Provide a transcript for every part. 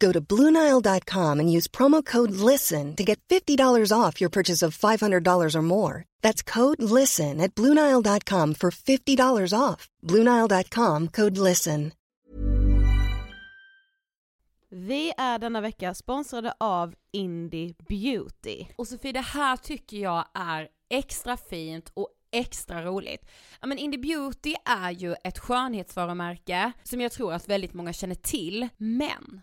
Go to BlueNile.com and use promo code LISTEN to get $50 off your purchase of $500 or more. That's code LISTEN at BlueNile.com for $50 off. BlueNile.com code LISTEN. Vi är denna vecka sponsrade av Indie Beauty. Och Sofie, det här tycker jag är extra fint och extra roligt. Ja men Indie Beauty är ju ett skönhetsvarumärke som jag tror att väldigt många känner till, men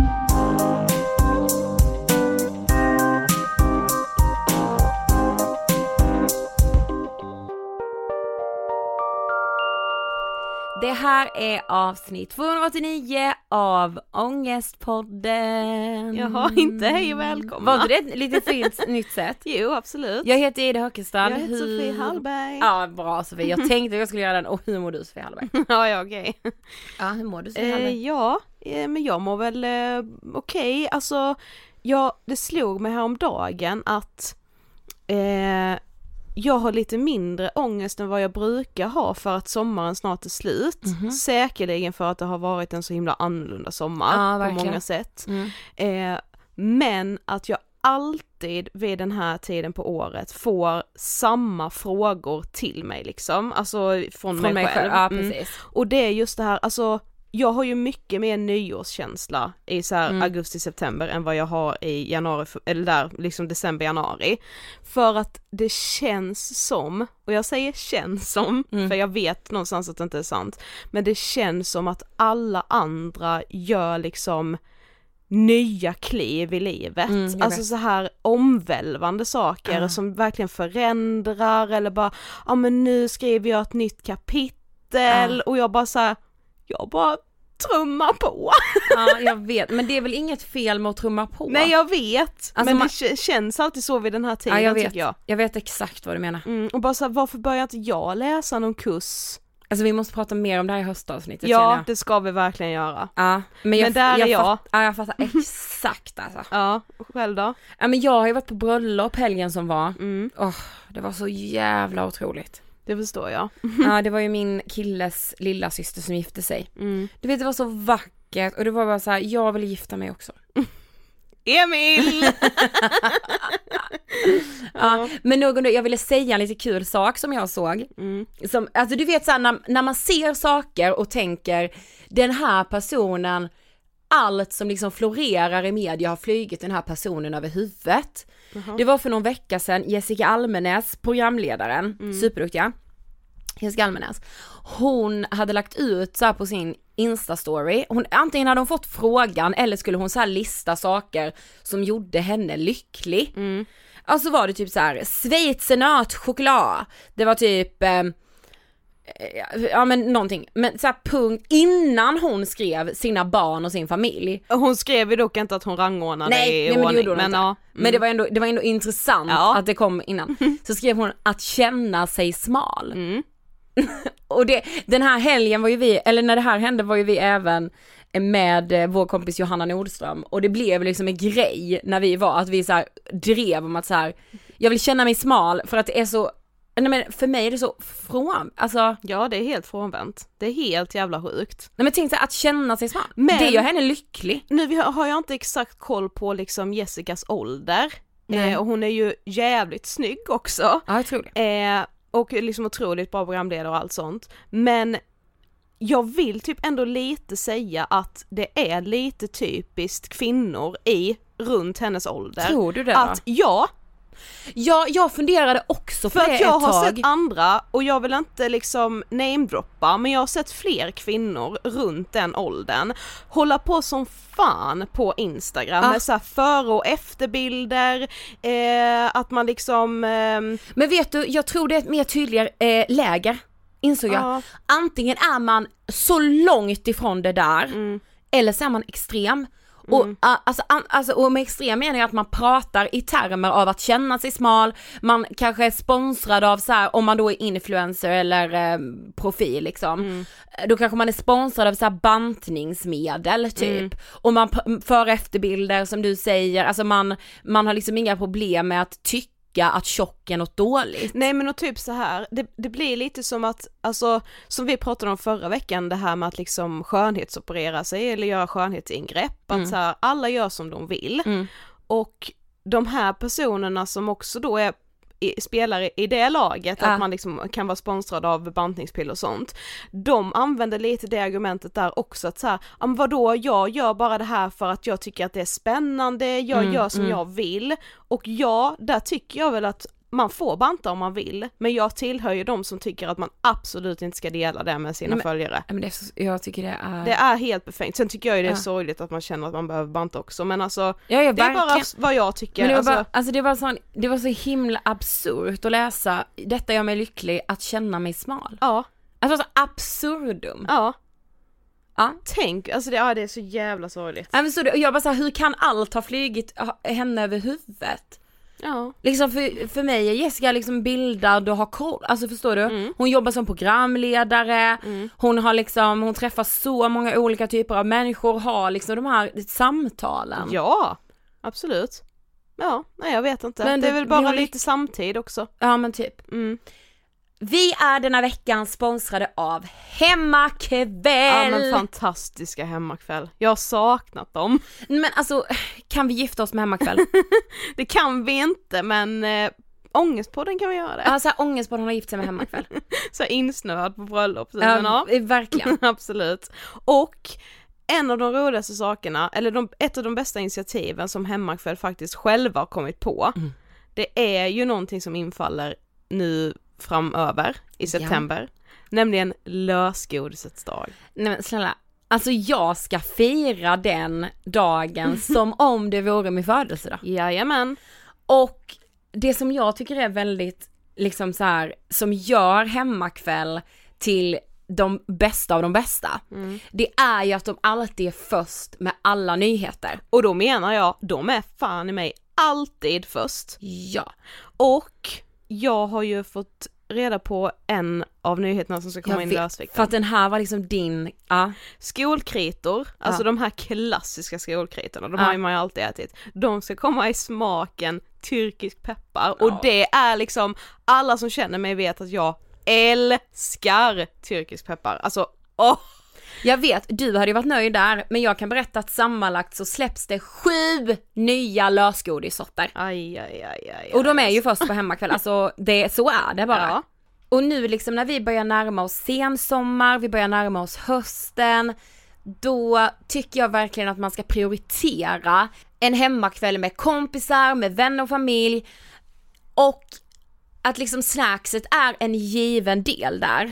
Det här är avsnitt 289 av Ångestpodden. Jaha, inte hej och välkomna. Var det ett lite fint nytt sätt? Jo absolut. Jag heter Ida Höckestrand. Jag heter Sofie Hallberg. Ja, bra Sofie. Jag tänkte jag skulle göra den. Och hur mår du Sofie Hallberg? ja, ja okej. Ja, hur mår du Sofie Eh, Hallberg? ja, eh, men jag mår väl eh, okej, alltså ja, det slog mig häromdagen att eh, jag har lite mindre ångest än vad jag brukar ha för att sommaren snart är slut. Mhm. Säkerligen för att det har varit en så himla annorlunda sommar Ja, på många sätt. Mm. Eh, men att jag alltid vid den här tiden på året får samma frågor till mig liksom, alltså från, Från mig själv, ja Mm. Och det är just det här, alltså jag har ju mycket mer nyårskänsla i så Mm. augusti-september än vad jag har i januari, eller där liksom december-januari. För att det känns som, och jag säger känns som, Mm. för jag vet någonstans att det inte är sant, men det känns som att alla andra gör liksom nya kliv i livet. Mm, alltså så här omvälvande saker Ah. som verkligen förändrar eller bara, ja men nu skriver jag ett nytt kapitel Ah. och jag bara så här, jag bara trumma på. Ja jag vet, men det är väl inget fel med att trumma på? Nej jag vet, Alltså, men man- det känns alltid så vid den här tiden ja, jag vet. tycker jag. Jag vet exakt vad du menar. Mm, och bara så här, varför börjar inte jag läsa någon kurs? Alltså vi måste prata mer om det här i höstavsnittet Ja, jag. det ska vi verkligen göra. Ja, men, jag, Men där är jag. Fatt, ja, jag fattar exakt alltså. Ja, själv då? Ja men jag har ju varit på bröllop helgen som var. Mm, Åh, det var så jävla otroligt. Det förstår jag. Ja det var ju min killes lilla syster som gifte sig. Mm. Du vet det var så vackert och det var bara så här, jag vill gifta mig också. Emil! Ja, men någon, jag ville säga en lite kul sak som jag såg. Mm. Som, alltså du vet såhär när, när man ser saker och tänker den här personen, allt som liksom florerar i media har flugit den här personen över huvudet. Det var för någon vecka sedan Jessica Almenäs, programledaren, superduktiga. Jessica Almenäs. Hon hade lagt ut så på sin instastory, hon, antingen hade hon fått frågan eller skulle hon så lista saker som gjorde henne lycklig. Alltså var det typ så här schweizernöt choklad, det var typ eh, Ja men någonting, men så här punkt innan hon skrev sina barn och sin familj. Hon skrev ju dock inte att hon rangordnade Nej, i nej men det ordning, hon men inte. ja. Men det var, ändå, det var ändå intressant Ja. att det kom innan. Så skrev hon att känna sig smal. Mm. och det, den här helgen var ju vi, eller när det här hände var ju vi även med eh, vår kompis Johanna Nordström och det blev liksom en grej när vi var att vi så här drev om att så här, jag vill känna mig smal för att det är så, nej men för mig är det så från, alltså, Ja det är helt frånvänt. Det är helt jävla sjukt. nej men tänk så här, att känna sig smal, Men- det gör henne lycklig. Nu har jag inte exakt koll på liksom Jessicas ålder. Eh, och hon är ju jävligt snygg också. Ja jag tror det. Eh, och liksom otroligt bra programledare och allt sånt. Men jag vill typ ändå lite säga att det är lite typiskt kvinnor i runt hennes ålder. Tror du det Att då? ja, Ja, jag funderade också på för det att jag ett har tag. sett andra och jag vill inte liksom namedroppa men jag har sett fler kvinnor runt den åldern hålla på som fan på Instagram Ja. med så här före och efterbilder, eh, att man liksom ehm, Men vet du, jag tror det är ett mer tydligare eh, läger, insåg jag. Ja. Antingen är man så långt ifrån det där, Mm. eller så är man extrem. Och, a- alltså, an, alltså, och med extrem menar jag att man pratar i termer av att känna sig smal, man kanske är sponsrad av så här, om man då är influencer eller eh, profil liksom, Mm. då kanske man är sponsrad av så här bantningsmedel typ. Mm. Och man för efterbilder som du säger, alltså man, man har liksom inga problem med att tycka att tjock är något dåligt. Nej men och typ så här, det, det blir lite som att, alltså som vi pratade om förra veckan, det här med att liksom skönhetsoperera sig eller göra skönhetsingrepp, att så här, alla gör som de vill. Mm. Och de här personerna som också då är i, spelar i det laget, Ja. att man liksom kan vara sponsrad av bantningspiller och sånt. De använder lite det argumentet där också att så här, ja men vadå, jag gör bara det här för att jag tycker att det är spännande, jag Mm, gör som jag vill. Och ja, där tycker jag väl att man får banta om man vill, men jag tillhör ju de som tycker att man absolut inte ska dela det med sina men- följare. Men det är så, jag tycker det är... Det är helt befängt, sen tycker jag ju det är Ja. sorgligt att man känner att man behöver banta också men alltså ja, ja, det är bara vad jag tycker. Men det var, alltså, bara, alltså det, var sån, det var så himla absurt att läsa, detta gör mig lycklig, att känna mig smal. ja, Alltså så absurdum. ja. Ja. Tänk, alltså det, ja, det är så jävla sorgligt. Ja, men så jag bara såhär, hur kan allt ha flugit henne över huvudet? Ja. Liksom för, för mig är Jessica liksom bildad och har koll, alltså förstår du? Mm. Hon jobbar som programledare, hon har liksom, hon träffar så många olika typer av människor, har liksom de här samtalen. Ja, absolut. Ja, nej jag vet inte. Men det är det- väl vi bara lite samtid också. Ja men typ. Mm. Vi är denna veckan sponsrade av Hemmakväll! Ja men fantastiska hemmakväll. Jag har saknat dem. Men alltså, kan vi gifta oss med Hemmakväll? Det kan vi inte men äh, Ångestpodden kan vi göra det. Ja såhär ångestpodden har gift sig med Hemmakväll. Så insnöad på bröllop. men ja. Ja, verkligen. Absolut. Och en av de roligaste sakerna, eller de, ett av de bästa initiativen som Hemmakväll faktiskt själva har kommit på, Mm. det är ju någonting som infaller nu framöver i september, nämligen lösgodisets dag. Nej men snälla, alltså jag ska fira den dagen som om det vore min födelsedag. Jajamän. Och det som jag tycker är väldigt, liksom så här, som gör Hemmakväll till de bästa av de bästa, Mm. det är ju att de alltid är först med alla nyheter. Och då menar jag, de är fan i mig alltid först. Ja. Och jag har ju fått reda på en av nyheterna som ska komma Jag in i lösvikten. för att den här var liksom din, ja. Skolkritor, alltså Ja. de här klassiska skolkritorna, de Ja. har ju man ju alltid ätit. De ska komma i smaken turkisk peppar Ja. och det är liksom, alla som känner mig vet att jag älskar turkisk peppar. Alltså åh! Jag vet, du hade ju varit nöjd där, men jag kan berätta att sammanlagt så släpps det sju nya lösgodissorter. Aj, aj, aj, aj, Och de är ju först på hemmakväll, alltså det, så är det bara. Ja. Och nu liksom när vi börjar närma oss sensommar, vi börjar närma oss hösten, då tycker jag verkligen att man ska prioritera en hemmakväll med kompisar, med vänner och familj och att liksom snackset är en given del där.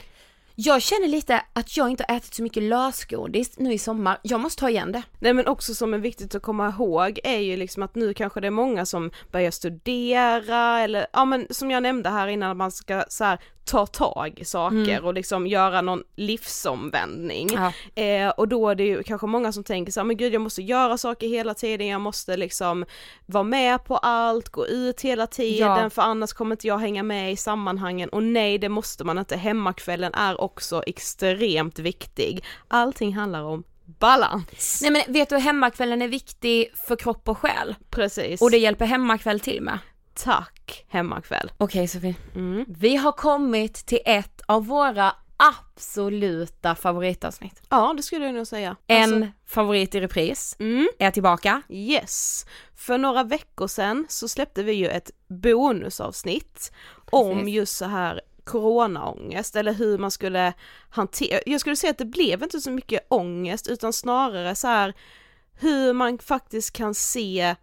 Jag känner lite att jag inte har ätit så mycket lösgodis nu i sommar, jag måste ta igen det. Nej men också som är viktigt att komma ihåg är ju liksom att nu kanske det är många som börjar studera eller ja men som jag nämnde här innan att man ska så här, ta tag i saker och liksom göra någon livsomvändning. Ja. Eh, och då är det ju kanske många som tänker så här, men gud jag måste göra saker hela tiden, jag måste liksom vara med på allt, gå ut hela tiden Ja. för annars kommer inte jag hänga med i sammanhangen och nej det måste man inte, hemmakvällen är också extremt viktig. Allting handlar om balans. Nej men vet du, hemmakvällen är viktig för kropp och själ. Precis. Och det hjälper hemmakväll till med. Tack hemmakväll. Okej Sofie. Mm. Vi har kommit till ett av våra absoluta favoritavsnitt. Ja det skulle jag nog säga. En Alltså, favorit i repris mm, är tillbaka. yes. För några veckor sedan så släppte vi ju ett bonusavsnitt om Precis. just så här coronaångest eller hur man skulle hantera, jag skulle säga att det blev inte så mycket ångest utan snarare så här hur man faktiskt kan se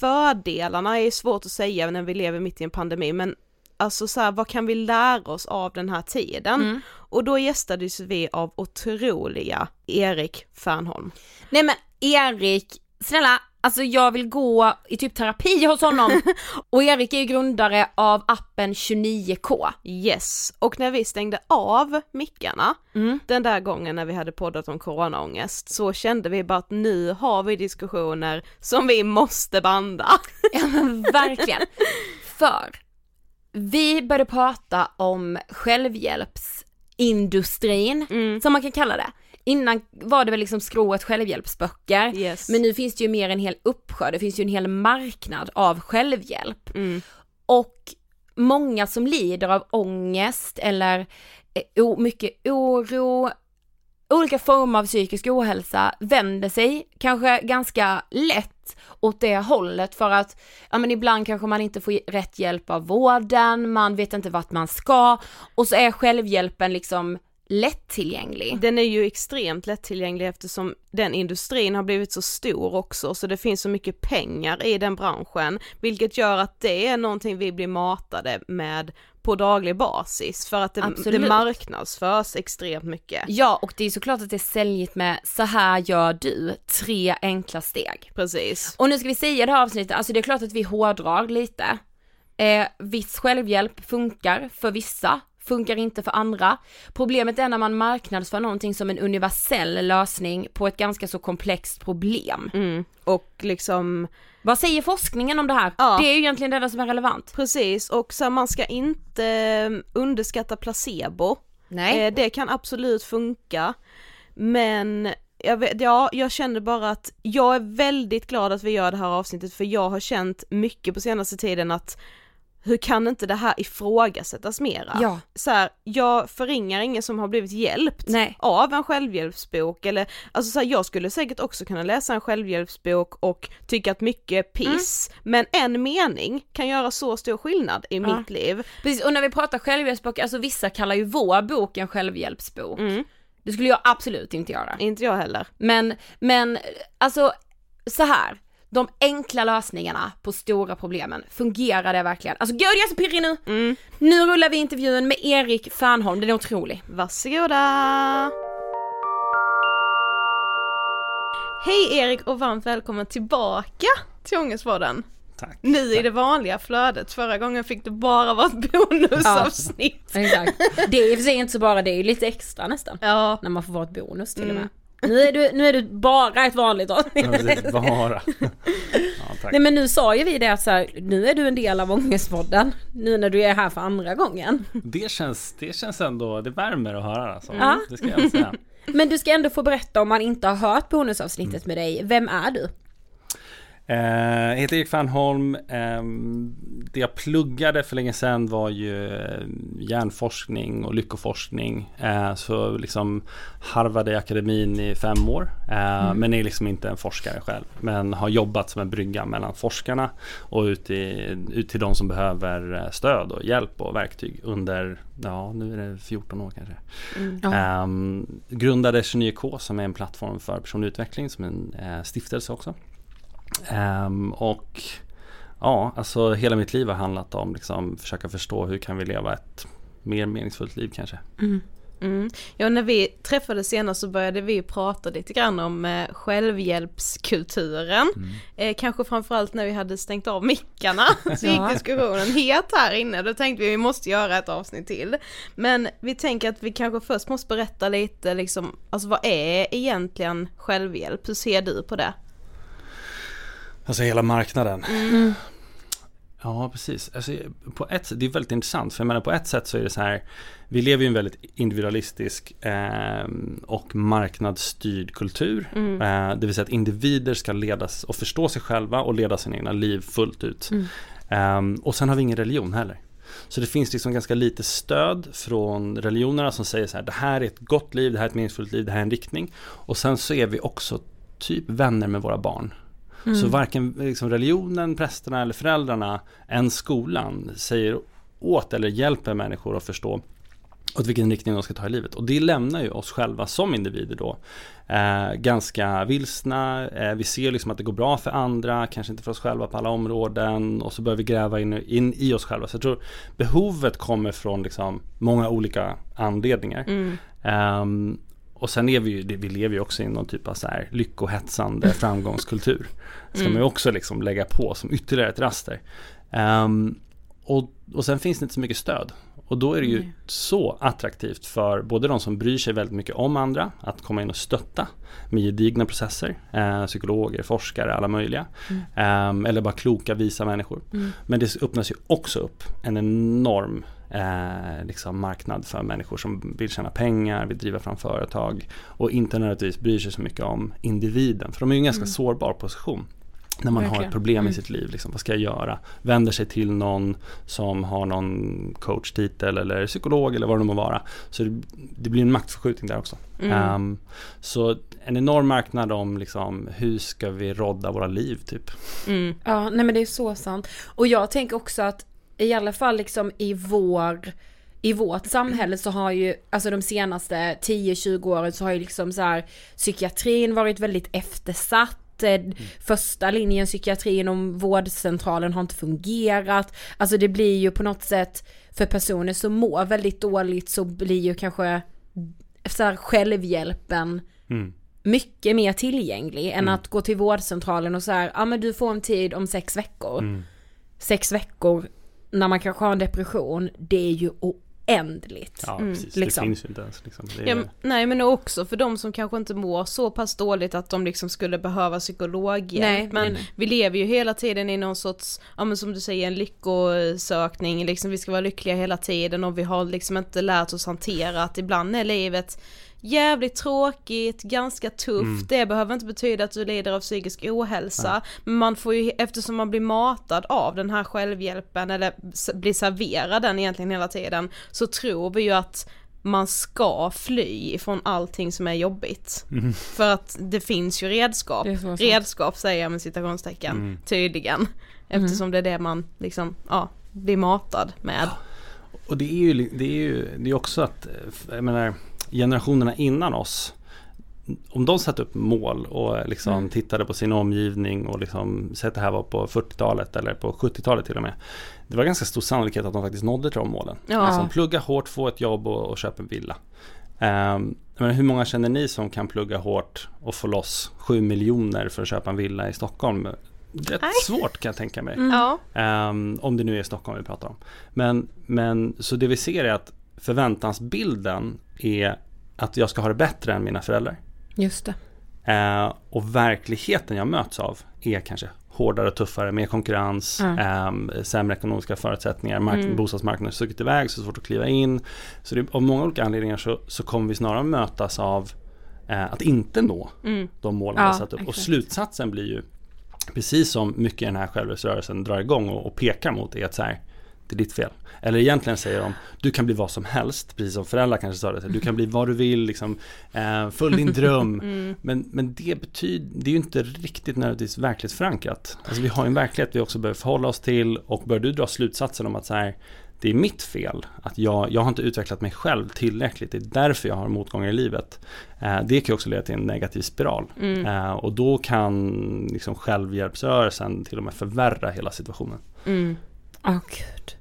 fördelarna är svårt att säga när vi lever mitt i en pandemi men alltså så här, vad kan vi lära oss av den här tiden? Mm. Och då gästades vi av otroliga Erik Fernholm. Nej men Erik, snälla, alltså jag vill gå i typ terapi hos honom. och Erik är ju grundare av appen 29K. Yes, och när vi stängde av mickarna Mm. den där gången när vi hade poddat om coronaångest så kände vi bara att nu har vi diskussioner som vi måste banda. Ja men verkligen. För vi började prata om självhjälpsindustrin, Mm. som man kan kalla det. Innan var det väl liksom skrået självhjälpsböcker. Yes. Men nu finns det ju mer en hel uppsjö, det finns ju en hel marknad av självhjälp. Mm. Och många som lider av ångest eller eh, mycket oro, olika former av psykisk ohälsa vänder sig kanske ganska lätt åt det hållet för att, ja men ibland kanske man inte får rätt hjälp av vården, man vet inte vart man ska och så är självhjälpen liksom lättillgänglig. Den är ju extremt lättillgänglig eftersom den industrin har blivit så stor också så det finns så mycket pengar i den branschen vilket gör att det är någonting vi blir matade med på daglig basis för att det, Absolut. det marknadsförs extremt mycket. Ja och det är såklart att det är säljigt med så här gör du, tre enkla steg. Precis. Och nu ska vi säga det här avsnittet, alltså det är klart att vi hårdrar lite. Eh, viss självhjälp funkar för vissa, funkar inte för andra. Problemet är när man marknadsför någonting som en universell lösning på ett ganska så komplext problem. Mm. Och liksom Vad säger forskningen om det här? Ja. Det är ju egentligen det enda som är relevant. Precis, och så man ska inte eh, underskatta placebo. Nej. Eh, det kan absolut funka, men jag, vet, ja, jag känner bara att jag är väldigt glad att vi gör det här avsnittet för jag har känt mycket på senaste tiden att hur kan inte det här ifrågasättas mera? Ja. Så här, jag förringar ingen som har blivit hjälpt Nej. av en självhjälpsbok eller alltså så här, jag skulle säkert också kunna läsa en självhjälpsbok och tycka att mycket är piss, men en mening kan göra så stor skillnad i Ja. mitt liv. Precis, och när vi pratar självhjälpsböcker, alltså vissa kallar ju vår bok en självhjälpsbok. Mm. Det skulle jag absolut inte göra. Inte jag heller. Men, men alltså så här. De enkla lösningarna på stora problemen, fungerar det verkligen? Alltså gud jag är så pirrig nu! Mm. Nu rullar vi intervjun med Erik Fernholm, den är otrolig. Varsågoda! Hej Erik och varmt välkommen tillbaka till Ångestpodden. tack. Nu i det vanliga flödet, förra gången fick det bara vara ett bonusavsnitt. Ja, exakt. Det är i och för sig inte så bara, det är ju lite extra nästan. Ja. När man får vara ett bonus till och Mm. med. Nu är, du, nu är du bara ett vanligt avsnitt. Bara. Ja. Nej men nu sa ju vi det att så här, nu är du en del av Ångestpodden. Nu när du är här för andra gången. Det känns, det känns ändå, det värmer att höra alltså. Ja. Det ska jag säga. Men du ska ändå få berätta om man inte har hört bonusavsnittet med dig. Vem är du? Eh, jag heter Erik Fernholm. ehm, det jag pluggade för länge sedan var ju eh, hjärnforskning och lyckoforskning. Eh, så liksom harvade i akademin i fem år. Eh, Men är liksom inte en forskare själv. Men har jobbat som en brygga mellan forskarna och ut, i, ut till de som behöver eh, stöd och hjälp och verktyg under, ja nu är det 14 år kanske. Ehm, grundade 29K som är en plattform för personlig utveckling som en stiftelse också. Ehm, och ja, alltså hela mitt liv har handlat om liksom försöka förstå hur kan vi leva ett mer meningsfullt liv kanske. Mm. Ja, när vi träffades senast så började vi prata lite grann om eh, självhjälpskulturen. Eh, kanske framförallt när vi hade stängt av mickarna så gick diskussionen het här inne. Då tänkte vi vi måste göra ett avsnitt till. Men vi tänker att vi kanske först måste berätta lite liksom, alltså vad är egentligen självhjälp? Hur ser du på det? Alltså hela marknaden. Ja, precis. Alltså, på ett, det är väldigt intressant, för jag menar på ett sätt så är det så här, vi lever i en väldigt individualistisk eh, och marknadsstyrd kultur. Eh, det vill säga att individer ska ledas och förstå sig själva och leda sina egna liv fullt ut. Eh, och sen har vi ingen religion heller. Så det finns liksom ganska lite stöd från religionerna som säger så här, det här är ett gott liv, det här är ett meningsfullt liv, det här är en riktning. Och sen så är vi också typ vänner med våra barn. Så varken liksom religionen, prästerna eller föräldrarna än skolan säger åt eller hjälper människor att förstå åt vilken riktning de ska ta i livet. Och det lämnar ju oss själva som individer då eh, ganska vilsna. Eh, vi ser liksom att det går bra för andra, kanske inte för oss själva på alla områden. Och så börjar vi gräva in, in i oss själva. Så jag tror behovet kommer från liksom många olika anledningar. Ehm, och sen är vi ju, det- vi lever ju också i någon typ av så här lyckohetsande framgångskultur. Ska man ju också liksom lägga på som ytterligare ett raster. Ehm, och, och sen finns det inte så mycket stöd. Och då är det ju så attraktivt för både de som bryr sig väldigt mycket om andra att komma in och stötta med gedigna processer. Eh, psykologer, forskare, alla möjliga. Ehm, eller bara kloka, visa människor. Men det öppnas ju också upp en enorm eh, liksom marknad för människor som vill tjäna pengar, vill driva fram företag och inte nödvändigtvis bryr sig så mycket om individen. För de är ju en ganska sårbar position. När man har Verkligen. ett problem i sitt liv, liksom, vad ska jag göra? Vänder sig till någon som har någon coachtitel eller psykolog eller vad det må vara. Så det, det blir en maktförskjutning där också. Ehm, så en enorm marknad om liksom, hur ska vi rodda våra liv typ. Ja, nej men det är så sant. Och jag tänker också att i alla fall liksom i vår i vårt samhälle så har ju, alltså de senaste 10-20 åren så har ju liksom så här psykiatrin varit väldigt eftersatt. Eh, Första linjen psykiatri inom vårdcentralen har inte fungerat. Alltså det blir ju på något sätt för personer som mår väldigt dåligt så blir ju kanske så här självhjälpen Mm. mycket mer tillgänglig än att gå till vårdcentralen och så här, ja men du får en tid om sex veckor. Mm. Sex veckor när man kanske har en depression, det är ju oändligt. Ja, precis. liksom. Det finns ju inte ens. Liksom. Det är, Ja, nej men också för de som kanske inte mår så pass dåligt att de liksom skulle behöva psykologhjälp. Nej, men nej. vi lever ju hela tiden i någon sorts, ja men som du säger en lyckosökning, liksom vi ska vara lyckliga hela tiden och vi har liksom inte lärt oss hantera att ibland är livet jävligt tråkigt, ganska tufft, det behöver inte betyda att du lider av psykisk ohälsa, men man får ju, eftersom man blir matad av den här självhjälpen eller blir serverad den egentligen hela tiden, så tror vi ju att man ska fly ifrån allting som är jobbigt. För att det finns ju redskap. Redskap säger jag med citationstecken, tydligen. Eftersom det är det man liksom, ja, blir matad med. Och det är ju, det är ju det är också att, eh, jag menar, generationerna innan oss, om de satte upp mål och liksom tittade på sin omgivning och liksom, säg att det här var på 40-talet eller på 70-talet till och med. Det var ganska stor sannolikhet att de faktiskt nådde till de målen. Ja. Alltså plugga hårt, få ett jobb och, och köpa en villa. Um, men hur många känner ni som kan plugga hårt och få loss 7 miljoner för att köpa en villa i Stockholm rätt Nej. svårt kan jag tänka mig. Mm. Ehm, om det nu är Stockholm vi pratar om. Men, men så det vi ser är att förväntansbilden är att jag ska ha det bättre än mina föräldrar. Just det. Eh, och verkligheten jag möts av är kanske hårdare och tuffare, mer konkurrens, Mm. eh, sämre ekonomiska förutsättningar, mark- Mm. bostadsmarknaden har stuckit iväg, så svårt att kliva in. Så det, av många olika anledningar så, så kommer vi snarare mötas av eh, att inte nå Mm. de Ja, vi satt upp. Och exakt. slutsatsen blir ju, precis som mycket i den här självhjälpsrörelsen drar igång och, och pekar mot, är att så här, det är ditt fel. Eller egentligen säger de, du kan bli vad som helst, precis som föräldrar kanske sa det, du kan bli vad du vill, liksom, eh, följ din dröm. Mm. Men, men det betyder, det är ju inte riktigt nödvändigtvis verklighetsförankrat. Alltså vi har en verklighet vi också behöver förhålla oss till och bör du dra slutsatsen om att så här, det är mitt fel, att jag, jag har inte utvecklat mig själv tillräckligt, det är därför jag har motgångar i livet. Eh, det kan också leda till en negativ spiral. Mm. Eh, och då kan liksom självhjälpsrörelsen till och med förvärra hela situationen. Mm. Åh gud.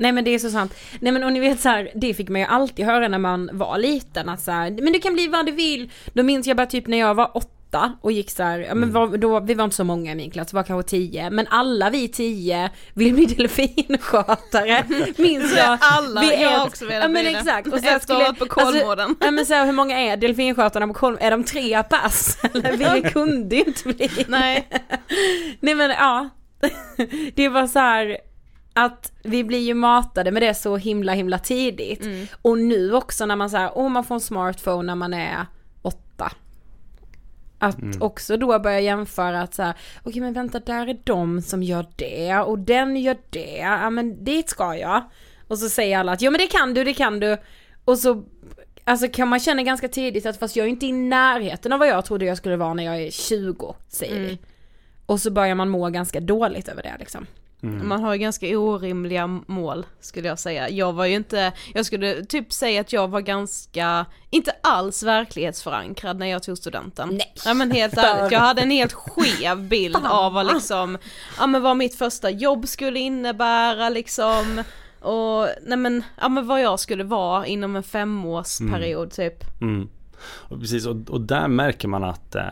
Nej men det är så sant. Nej men och ni vet så här, det fick man ju alltid höra när man var liten att så här, men du kan bli vad du vill. Då minns jag bara typ när jag var åtta och gick så här, ja men var, då, vi var inte så många i min klass, det var kanske tio, men alla vi tio vill bli delfinskötare. Minns jag. Alla, vi jag har också velat ja, men bli exakt. Och så Efter skulle- på Kolmården. Alltså, ja men så här, hur många är delfinskötarna på Kolmården? Är de tre pass? Eller vi kunde ju inte bli Nej. Nej men ja. Det var så här att vi blir ju matade med det så himla himla tidigt. Mm. Och nu också när man säger, åh man får en smartphone när man är åtta. Att Mm. också då börja jämföra att så här, okej men vänta där är de som gör det och den gör det, ja men dit ska jag. Och så säger alla att ja men det kan du, det kan du. Och så Alltså kan man känna ganska tidigt att fast jag är inte i närheten av vad jag trodde jag skulle vara när jag är 20, säger Mm. vi. Och så börjar man må ganska dåligt över det liksom. Man har ju ganska orimliga mål skulle jag säga. Jag var ju inte, jag skulle typ säga att jag var ganska, inte alls verklighetsförankrad när jag tog studenten. Nej. Ja men helt ärligt, jag hade en helt skev bild av vad liksom, ja men vad mitt första jobb skulle innebära liksom. Och nej men, ja men vad jag skulle vara inom en femårsperiod typ. Mm. Och precis, och, och där märker man att eh,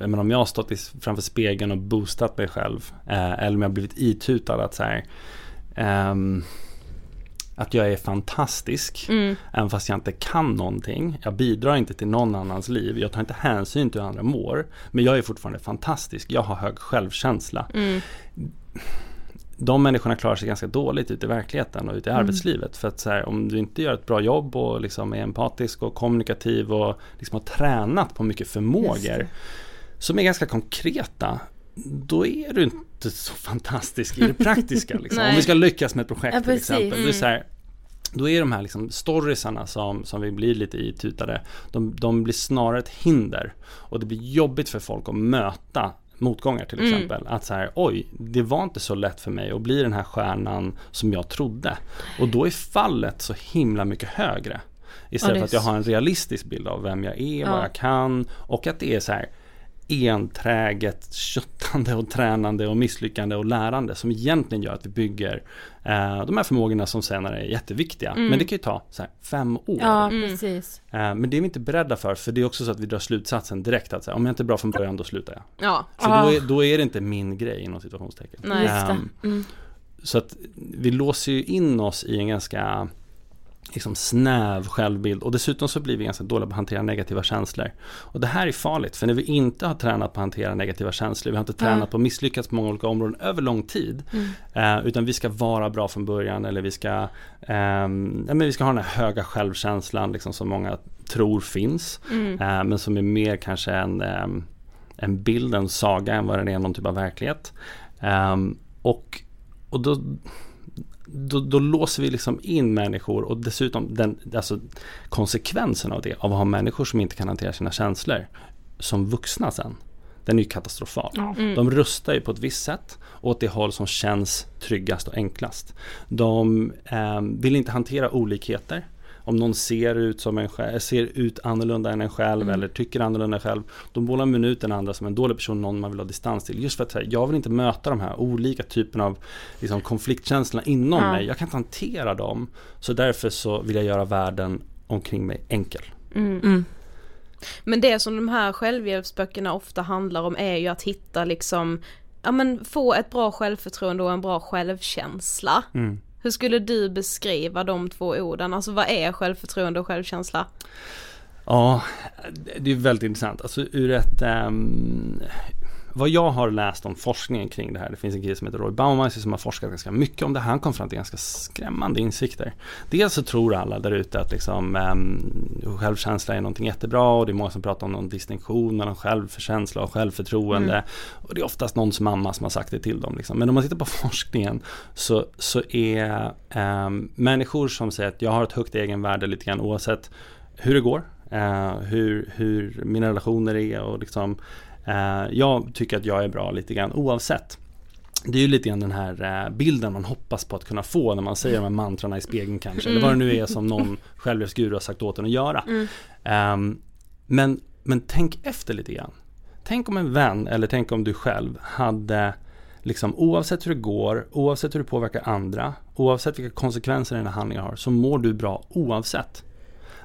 jag menar, om jag har stått i, framför spegeln och boostat mig själv eh, eller om jag har blivit itutad att så här, ehm, att jag är fantastisk Mm. även fast jag inte kan någonting. Jag bidrar inte till någon annans liv. Jag tar inte hänsyn till hur andra mår. Men jag är fortfarande fantastisk. Jag har hög självkänsla. Mm. De människorna klarar sig ganska dåligt ute i verkligheten och ute i arbetslivet. För att så här, om du inte gör ett bra jobb och liksom är empatisk och kommunikativ och liksom har tränat på mycket förmågor som är ganska konkreta, då är du inte så fantastisk i det praktiska. Liksom. om vi ska lyckas med ett projekt Ja, till exempel. Är så Mm. här, då är de här liksom storiesarna som, som vi blir lite itutade, de, de blir snarare ett hinder. Och det blir jobbigt för folk att möta motgångar till Mm. exempel. Att så här, oj, det var inte så lätt för mig att bli den här stjärnan som jag trodde. Och då är fallet så himla mycket högre. Istället för att jag har en realistisk bild av vem jag är, vad Ja. jag kan och att det är så här enträget köttande och tränande och misslyckande och lärande som egentligen gör att vi bygger eh, de här förmågorna som senare är jätteviktiga. Mm. Men det kan ju ta så här, fem år. Ja, precis. Eh, men det är vi inte beredda för, för det är också så att vi drar slutsatsen direkt att här, om jag inte är bra från början då slutar jag. Ja, Så Ah. då, är, då är det inte min grej inom situationstecken. Nej. Ehm, Mm. så att vi låser ju in oss i en ganska liksom snäv självbild och dessutom så blir vi ganska dåliga på att hantera negativa känslor. Och det här är farligt för när vi inte har tränat på att hantera negativa känslor, vi har inte tränat Ja. på att misslyckas på många olika områden över lång tid. Mm. Eh, utan vi ska vara bra från början eller vi ska, ja, men vi ska ha den här höga självkänslan liksom, som många tror finns. mm. Eh, men som är mer kanske en, ehm, en bild, en saga än vad den är någon typ av verklighet. Ehm, och och då, då, då låser vi liksom in människor och dessutom den, alltså konsekvensen av det, av att ha människor som inte kan hantera sina känslor som vuxna sen, den är ju katastrofal. Mm. De rustar ju på ett visst sätt åt det håll som känns tryggast och enklast. De eh, vill inte hantera olikheter. Om någon ser ut, som en själv, ser ut annorlunda än en själv Mm. eller tycker annorlunda själv. Då målar man ut den andra som en dålig person, någon man vill ha distans till. Just för att säga, jag vill inte möta de här olika typerna av liksom, konfliktkänslorna inom Ja. mig. Jag kan inte hantera dem. Så därför så vill jag göra världen omkring mig enkel. Mm. Mm. Men det som de här självhjälpsböckerna ofta handlar om är ju att hitta liksom ja men få ett bra självförtroende och en bra självkänsla. Mm. Hur skulle du beskriva de två orden? Alltså vad är självförtroende och självkänsla? Ja, det är väldigt intressant. Alltså ur ett, um, vad jag har läst om forskningen kring det här, det finns en kille som heter Roy Baumeister som har forskat ganska mycket om det här, han kom fram till ganska skrämmande insikter. Dels så tror alla där ute att liksom, um, självkänsla är någonting jättebra och det är många som pratar om någon distinktion mellan självkänsla och självförtroende. Mm. Och det är oftast någons mamma som har sagt det till dem. Liksom. Men om man tittar på forskningen så, så är um, människor som säger att jag har ett högt egenvärde lite grann oavsett hur det går, uh, hur, hur mina relationer är och liksom jag tycker att jag är bra lite grann oavsett. Det är ju lite grann den här eh, bilden man hoppas på att kunna få när man säger de här mantrarna i spegeln kanske. Eller vad det nu är som någon självhjälpsguru har sagt åt en att göra. Mm. Um, men, men tänk efter lite grann. Tänk om en vän eller tänk om du själv hade liksom oavsett hur det går, oavsett hur det påverkar andra, oavsett vilka konsekvenser dina handlingar har, så mår du bra oavsett.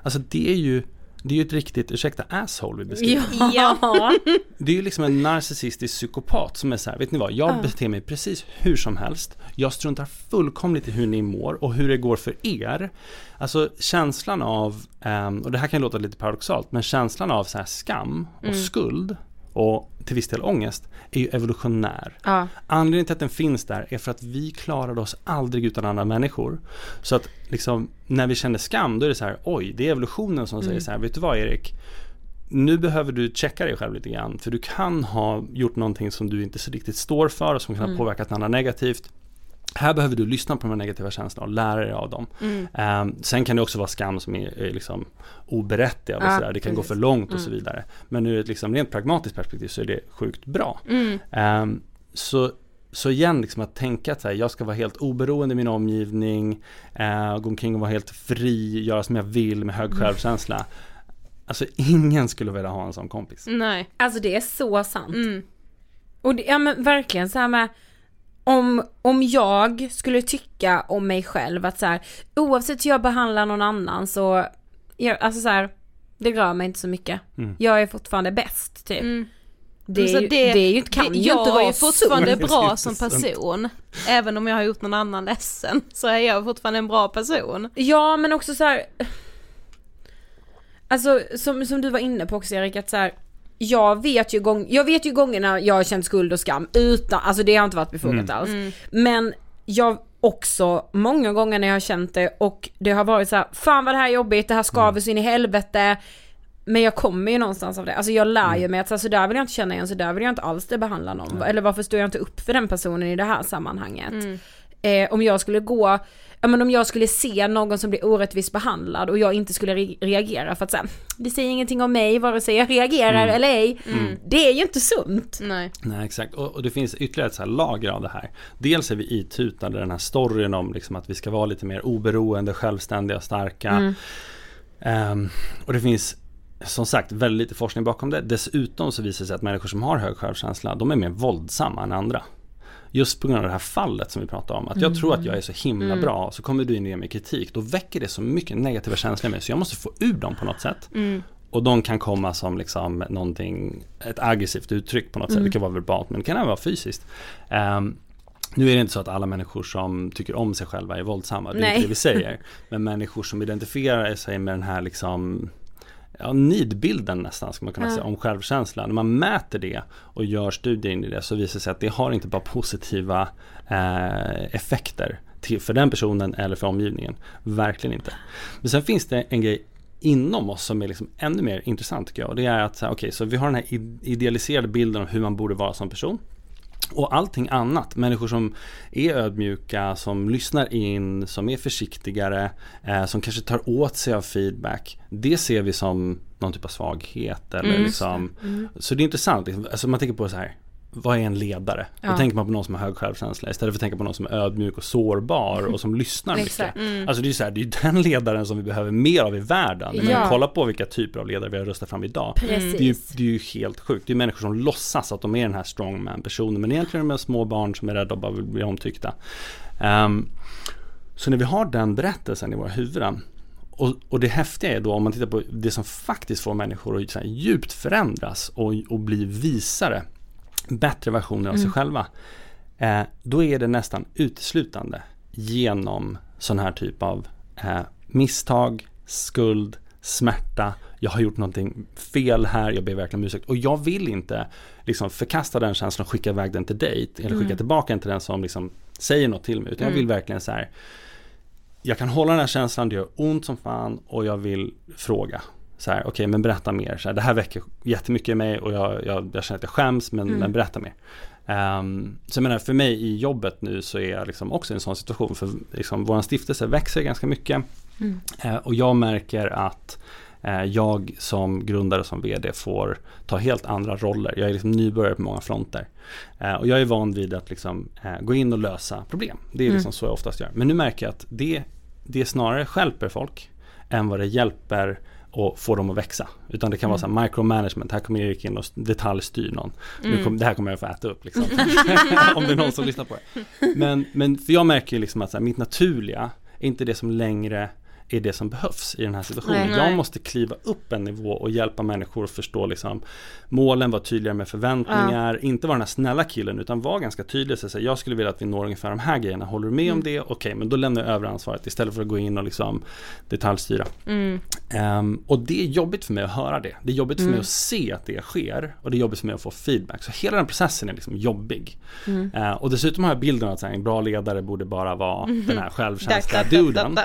Alltså det är ju det är ju ett riktigt, ursäkta, asshole vi beskriver. Ja. Det är ju liksom en narcissistisk psykopat som är så här, vet ni vad, jag ja. beter mig precis hur som helst. Jag struntar fullkomligt i hur ni mår och hur det går för er. Alltså känslan av, ehm, och det här kan låta lite paradoxalt, men känslan av så här skam och mm. skuld och till viss del ångest är ju evolutionär. Ja. Anledningen till att den finns där är för att vi klarade oss aldrig utan andra människor. Så att liksom när vi känner skam då är det så här, oj det är evolutionen som mm. säger så här, vet du vad Erik? Nu behöver du checka dig själv lite grann för du kan ha gjort någonting som du inte så riktigt står för och som kan ha mm. påverkat andra negativt. Här behöver du lyssna på de här negativa känslorna och lära dig av dem. Mm. Um, sen kan det också vara skam som är, är liksom oberättigad och sådär. Det kan precis. gå för långt och mm. så vidare. Men ur ett liksom rent pragmatiskt perspektiv så är det sjukt bra. Mm. Um, så, så igen, liksom att tänka att här, jag ska vara helt oberoende i min omgivning, uh, gå omkring och vara helt fri, göra som jag vill med hög mm. självkänsla. Alltså ingen skulle vilja ha en sån kompis. Nej. Alltså det är så sant. Mm. Och det, ja men verkligen så här med om, om jag skulle tycka om mig själv att så här, oavsett hur jag behandlar någon annan så, jag, alltså så här, det rör mig inte så mycket. Mm. Jag är fortfarande bäst typ. Mm. Det, är, det, det är ju, kan det, ju inte vara Jag är fortfarande sunt. bra som person. Även om jag har gjort någon annan ledsen så är jag fortfarande en bra person. Ja men också så här, Alltså som, som du var inne på också Erik att så här, jag vet ju gång, jag vet ju gångerna jag har känt skuld och skam utan, alltså det har inte varit befogat mm. alls. Mm. Men jag också många gånger när jag har känt det och det har varit så här, fan vad det här är jobbigt, det här skaver mm. så in i helvete. Men jag kommer ju någonstans av det, alltså jag lär ju mm. mig att så, så där vill jag inte känna igen, så där vill jag inte alls det behandla någon. Mm. Eller varför står jag inte upp för den personen i det här sammanhanget? Eh, om jag skulle gå ja men om jag skulle se någon som blir orättvist behandlad och jag inte skulle re reagera för att säga, det säger ingenting om mig vare sig jag reagerar mm. eller ej. Mm. Det är ju inte sunt. Nej, Nej exakt, och, och, det finns ytterligare ett så här lager av det här. Dels är vi itutade den här storyn om liksom att vi ska vara lite mer oberoende, självständiga, starka. Mm. Um, och det finns som sagt väldigt lite forskning bakom det. Dessutom så visar det sig att människor som har hög självkänsla, de är mer våldsamma än andra just på grund av det här fallet som vi pratade om. Att jag mm. tror att jag är så himla mm. bra, så kommer du in med kritik. Då väcker det så mycket negativa känslor i mig, så jag måste få ur dem på något sätt. Mm. Och de kan komma som liksom någonting, ett aggressivt uttryck på något sätt. Det mm. kan vara verbalt, men det kan även vara fysiskt. Um, nu är det inte så att alla människor som tycker om sig själva är våldsamma, det är inte det vi säger. Men människor som identifierar sig med den här liksom ja, nidbilden nästan, ska man kunna mm. säga, om självkänsla. När man mäter det och gör studier in i det så visar det sig att det har inte bara positiva eh, effekter till, för den personen eller för omgivningen. Verkligen inte. Men sen finns det en grej inom oss som är liksom ännu mer intressant tycker jag. Och det är att, okej, okay, så vi har den här idealiserade bilden av hur man borde vara som person. Och allting annat, människor som är ödmjuka, som lyssnar in, som är försiktigare, eh, som kanske tar åt sig av feedback. Det ser vi som någon typ av svaghet eller mm. liksom. Mm. Så det är intressant, liksom. alltså man tänker på så här, vad är en ledare? Ja. Då tänker man på någon som har hög självkänsla istället för att tänka på någon som är ödmjuk och sårbar och som lyssnar mycket. Mm. Alltså det är så här, det är den ledaren som vi behöver mer av i världen. När man kollar på vilka typer av ledare vi har röstat fram idag. Precis. Det, är ju, det är ju helt sjukt. Det är människor som låtsas att de är den här strongman personen men egentligen är de små barn som är rädda och bara vill bli omtyckta. Um, så när vi har den berättelsen i våra huvuden och, och, det häftiga är då om man tittar på det som faktiskt får människor att djupt förändras och, och bli visare bättre versioner av sig själva. Eh, då är det nästan uteslutande genom sån här typ av eh, misstag, skuld, smärta, jag har gjort någonting fel här, jag ber verkligen om ursäkt. Och jag vill inte liksom förkasta den känslan och skicka iväg den till dig, eller skicka tillbaka den till den som liksom säger något till mig. Utan jag vill verkligen så här, jag kan hålla den här känslan, det gör ont som fan och jag vill fråga. Så här, okej okay, men berätta mer. Så här, det här väcker jättemycket i mig och jag, jag, jag känner att jag skäms men, men berätta mer. Um, så jag menar för mig i jobbet nu så är jag liksom också i en sån situation för liksom, vår stiftelse växer ganska mycket. Mm. Uh, och jag märker att uh, jag som grundare och som vd får ta helt andra roller. Jag är liksom nybörjare på många fronter. Uh, och jag är van vid att liksom, gå in och lösa problem. Det är mm. liksom så jag oftast gör. Men nu märker jag att det, det snarare hjälper folk än vad det hjälper och få dem att växa. Utan det kan vara så här mm. micromanagement, här kommer Erik in och detaljstyr någon. Mm. Nu kom, det här kommer jag få äta upp liksom. Om det är någon som lyssnar på det. Men, men för jag märker ju liksom att så här, mitt naturliga är inte det som längre är det som behövs i den här situationen. Nej, jag måste kliva upp en nivå och hjälpa människor att förstå liksom, målen, vara tydligare med förväntningar, ja. inte vara den här snälla killen utan vara ganska tydlig. Så, jag skulle vilja att vi når ungefär de här grejerna, håller du med mm. om det? Okej, okay, men då lämnar jag över ansvaret istället för att gå in och liksom detaljstyra. Mm. Um, och det är jobbigt för mig att höra det. Det är jobbigt för mig mm. att se att det sker och det är jobbigt för mig att få feedback. Så hela den processen är liksom jobbig. Uh, och dessutom har jag bilden att här, en bra ledare borde bara vara den här självkänsla-duden.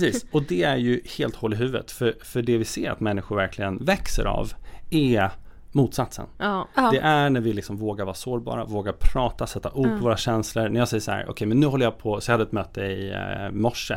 Precis, och det är ju helt hål i huvudet. För, för det vi ser att människor verkligen växer av är motsatsen. Ja. Det är när vi liksom vågar vara sårbara, vågar prata, sätta ord på våra känslor. När jag säger så här, okej okay, men nu håller jag på, så jag hade ett möte i eh, morse.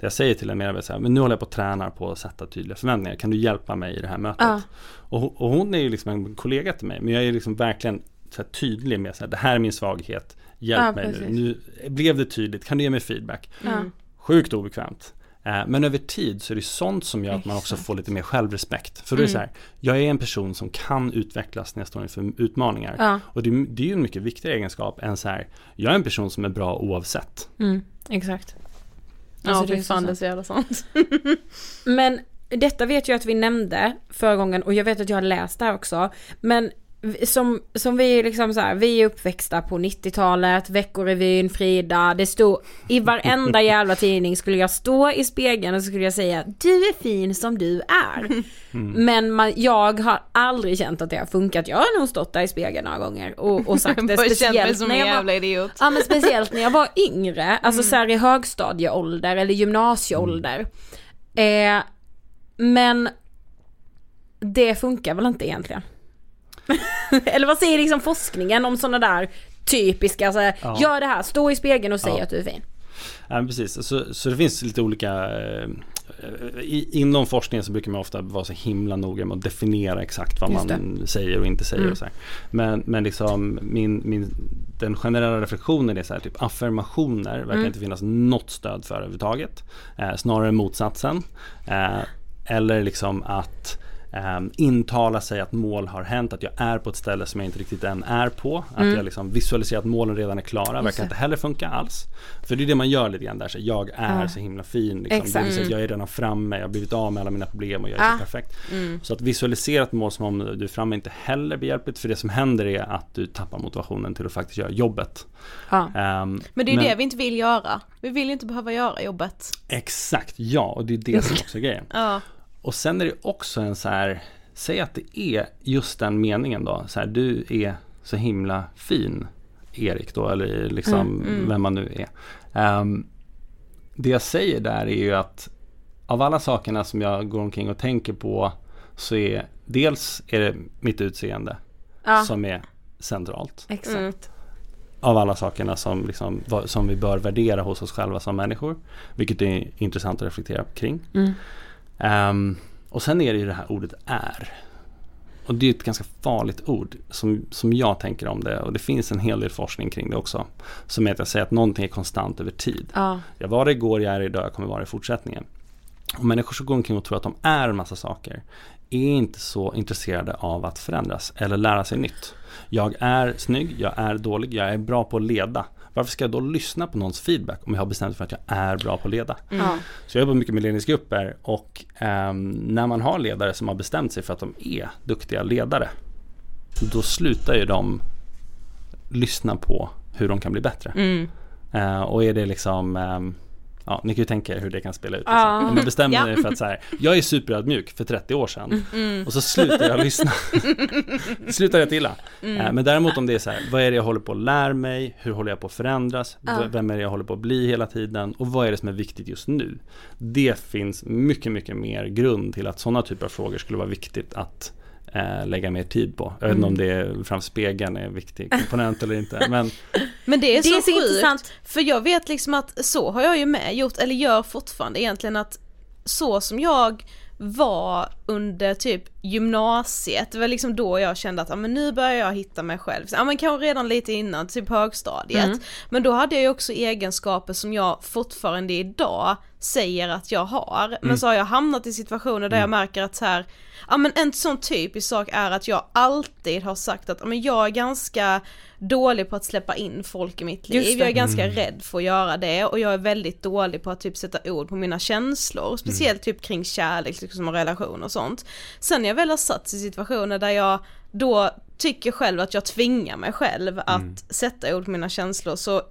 Där jag säger till en medarbetare, men nu håller jag på att träna på att sätta tydliga förväntningar. Kan du hjälpa mig i det här mötet? Ja. Och, och, hon är ju liksom en kollega till mig, men jag är liksom verkligen så tydlig med att det här är min svaghet. Hjälp ja, mig nu. Nu blev det tydligt, kan du ge mig feedback? Mm. Sjukt obekvämt. Eh, men över tid så är det sånt som gör att man också får lite mer självrespekt. För då är det så här, jag är en person som kan utvecklas när jag står inför utmaningar. Ja. Och det, det, är ju en mycket viktigare egenskap än så här, jag är en person som är bra oavsett. Mm, exakt. Alltså, ja, det är fan det är så jävla sant. Men detta vet jag att vi nämnde förra gången och jag vet att jag har läst det här också. Men som, som vi liksom så här, vi är uppväxta på 90-talet, Veckorevyn, Frida, det stod i varenda jävla tidning skulle jag stå i spegeln och skulle jag säga du är fin som du är. Mm. Men man, jag har aldrig känt att det har funkat, jag har nog stått där i spegeln några gånger och, och sagt det speciellt när jag var, idiot. Ja men speciellt när jag var yngre, alltså mm. så här i högstadieålder eller gymnasieålder. Mm. Eh, men det funkar väl inte egentligen. Eller vad säger liksom forskningen om sådana där typiska, alltså, ja. gör det här, stå i spegeln och säg ja. att du är fin. Ja, precis, så, så det finns lite olika eh, i, Inom forskningen så brukar man ofta vara så himla noga med att definiera exakt vad man säger och inte säger. Mm. Och så här. Men, men liksom min, min, den generella reflektionen är så här, typ affirmationer verkar mm. inte finnas något stöd för överhuvudtaget. Eh, snarare motsatsen. Eh, eller liksom att um, intala sig att mål har hänt, att jag är på ett ställe som jag inte riktigt än är på. Att mm. jag liksom visualiserar att målen redan är klara, verkar inte heller funka alls. För det är det man gör lite grann där, så jag är ja. så himla fin. Liksom. Det vill säga att jag är redan framme, jag har blivit av med alla mina problem och jag är ja. så perfekt. Mm. Så att visualisera ett mål som om du är framme inte heller behjälpligt, för det som händer är att du tappar motivationen till att faktiskt göra jobbet. Ja. Um, men det är men, det vi inte vill göra. Vi vill inte behöva göra jobbet. Exakt, ja, och det är det som också är grejen. ja. Och sen är det också en så här, säg att det är just den meningen då, så här, du är så himla fin Erik då, eller liksom mm, mm. vem man nu är. Um, det jag säger där är ju att av alla sakerna som jag går omkring och tänker på så är dels är det mitt utseende ja. som är centralt. Exakt. Mm. Av alla sakerna som, liksom, som vi bör värdera hos oss själva som människor. Vilket är intressant att reflektera kring. Mm. Um, och sen är det ju det här ordet är. Och det är ett ganska farligt ord som, som jag tänker om det och det finns en hel del forskning kring det också. Som är att jag säger att någonting är konstant över tid. Ja. Jag var det igår, jag är det idag, jag kommer vara det i fortsättningen. Och människor som går omkring och tror att de är en massa saker är inte så intresserade av att förändras eller lära sig nytt. Jag är snygg, jag är dålig, jag är bra på att leda. Varför ska jag då lyssna på någons feedback om jag har bestämt för att jag är bra på att leda? Mm. Så jag jobbar mycket med ledningsgrupper och um, när man har ledare som har bestämt sig för att de är duktiga ledare då slutar ju de lyssna på hur de kan bli bättre. Mm. Eh, och är det liksom ehm, Ja, ni kan ju tänka er hur det kan spela ut. Liksom. Om man bestämmer Ja. för att så här, jag är superödmjuk för 30 år sedan Mm. och så slutar jag lyssna. slutar rätt illa. Mm. Eh, Men däremot om det är så här, vad är det jag håller på att lära mig? Hur håller jag på att förändras? V- Vem är det jag håller på att bli hela tiden? Och vad är det som är viktigt just nu? Det finns mycket, mycket mer grund till att sådana typer av frågor skulle vara viktigt att eh, lägga mer tid på. Jag vet inte om det är framför spegeln är en viktig komponent eller inte. Men Men det är Det så, är så sjukt, intressant. för jag vet liksom att så har jag ju med gjort, eller gör fortfarande egentligen att så som jag var under typ gymnasiet, det var liksom då jag kände att ja, men nu börjar jag hitta mig själv. Ja men kanske redan lite innan, typ högstadiet. Mm. Men då hade jag ju också egenskaper som jag fortfarande idag säger att jag har. Men så har jag hamnat i situationer där jag märker att så här, ja men en sån typisk sak är att jag alltid har sagt att ja, men jag är ganska dålig på att släppa in folk i mitt liv. Jag är ganska rädd för att göra det och jag är väldigt dålig på att typ sätta ord på mina känslor. Speciellt typ kring kärlek liksom, och relation och sånt. Sen när jag väl har satt i situationer där jag då tycker själv att jag tvingar mig själv att sätta ord på mina känslor så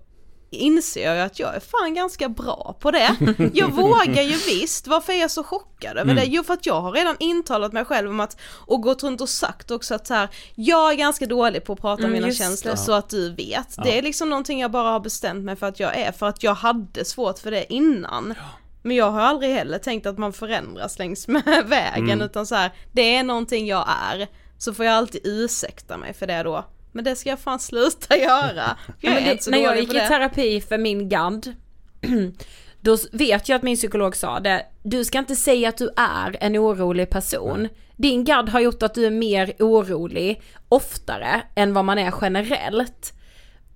inser jag att jag är fan ganska bra på det. Jag vågar ju visst, varför är jag så chockad över det? Jo för att jag har redan intalat mig själv om att, och gått runt och sagt också att så här, jag är ganska dålig på att prata om Mm, mina känslor det. så att du vet. Det är liksom någonting jag bara har bestämt mig för att jag är, för att jag hade svårt för det innan. Men jag har aldrig heller tänkt att man förändras längs med vägen Mm. utan så här, det är någonting jag är. Så får jag alltid ursäkta mig för det då. Men det ska jag fan sluta göra. Jag Ja, är så det, när jag gick i terapi för min GAD, då vet jag att min psykolog sa det, du ska inte säga att du är en orolig person. Din GAD har gjort att du är mer orolig oftare än vad man är generellt.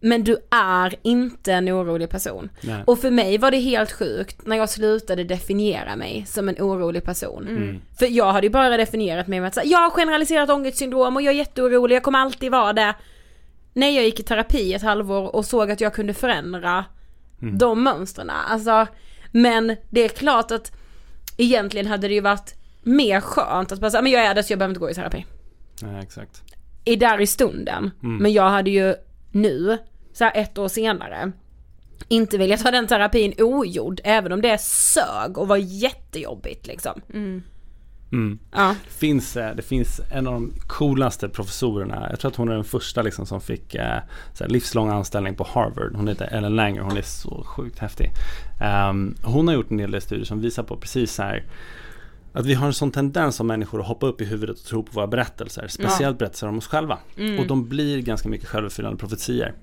Men du är inte en orolig person. Nej. Och för mig var det helt sjukt när jag slutade definiera mig som en orolig person. Mm. För jag hade ju bara definierat mig med att säga, jag har generaliserat ångestsyndrom och jag är jätteorolig, jag kommer alltid vara det. När jag gick i terapi ett halvår och såg att jag kunde förändra de mönstren. Alltså, men det är klart att egentligen hade det ju varit mer skönt att bara säga, men jag är det så jag behöver inte gå i terapi. Nej, exakt. Är där i stunden. Men jag hade ju nu, så här ett år senare, inte velat ha den terapin ogjord, även om det sög och var jättejobbigt liksom. Mm. Ja. Det finns, eh, det finns en av de coolaste professorerna, jag tror att hon är den första liksom som fick eh, så här, livslång anställning på Harvard. Hon heter Ellen Langer, hon är så sjukt häftig. Ehm, hon har gjort en hel del studier som visar på precis så här att vi har en sån tendens som människor att hoppa upp i huvudet och tro på våra berättelser. Speciellt berättelser om oss själva. Och de blir ganska mycket självuppfyllande profetier.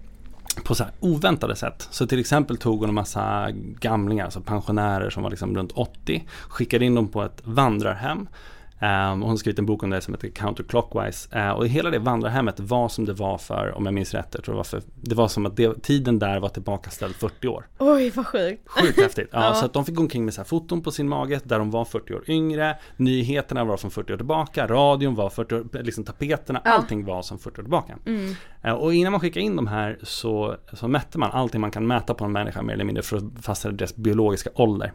På så här oväntade sätt. Så till exempel tog hon en massa gamlingar, alltså pensionärer som var liksom runt 80. Skickade in dem på ett vandrarhem. Um, och hon har skrivit en bok om det som heter Counterclockwise. Uh, och hela det vandrarhemmet var som det var för, om jag minns rätt, jag tror det var för, det var som att det, tiden där var tillbakaställd 40 år. Oj vad sjukt. Sjukt häftigt. Ja, Ja. Så att de fick gå omkring med så här foton på sin mage där de var 40 år yngre. Nyheterna var från 40 år tillbaka. Radion var 40 år, liksom tapeterna, allting var som 40 år tillbaka. Eh, Och innan man skickade in de här så, så mätte man allting man kan mäta på en människa mer eller mindre för att fastställa deras biologiska ålder.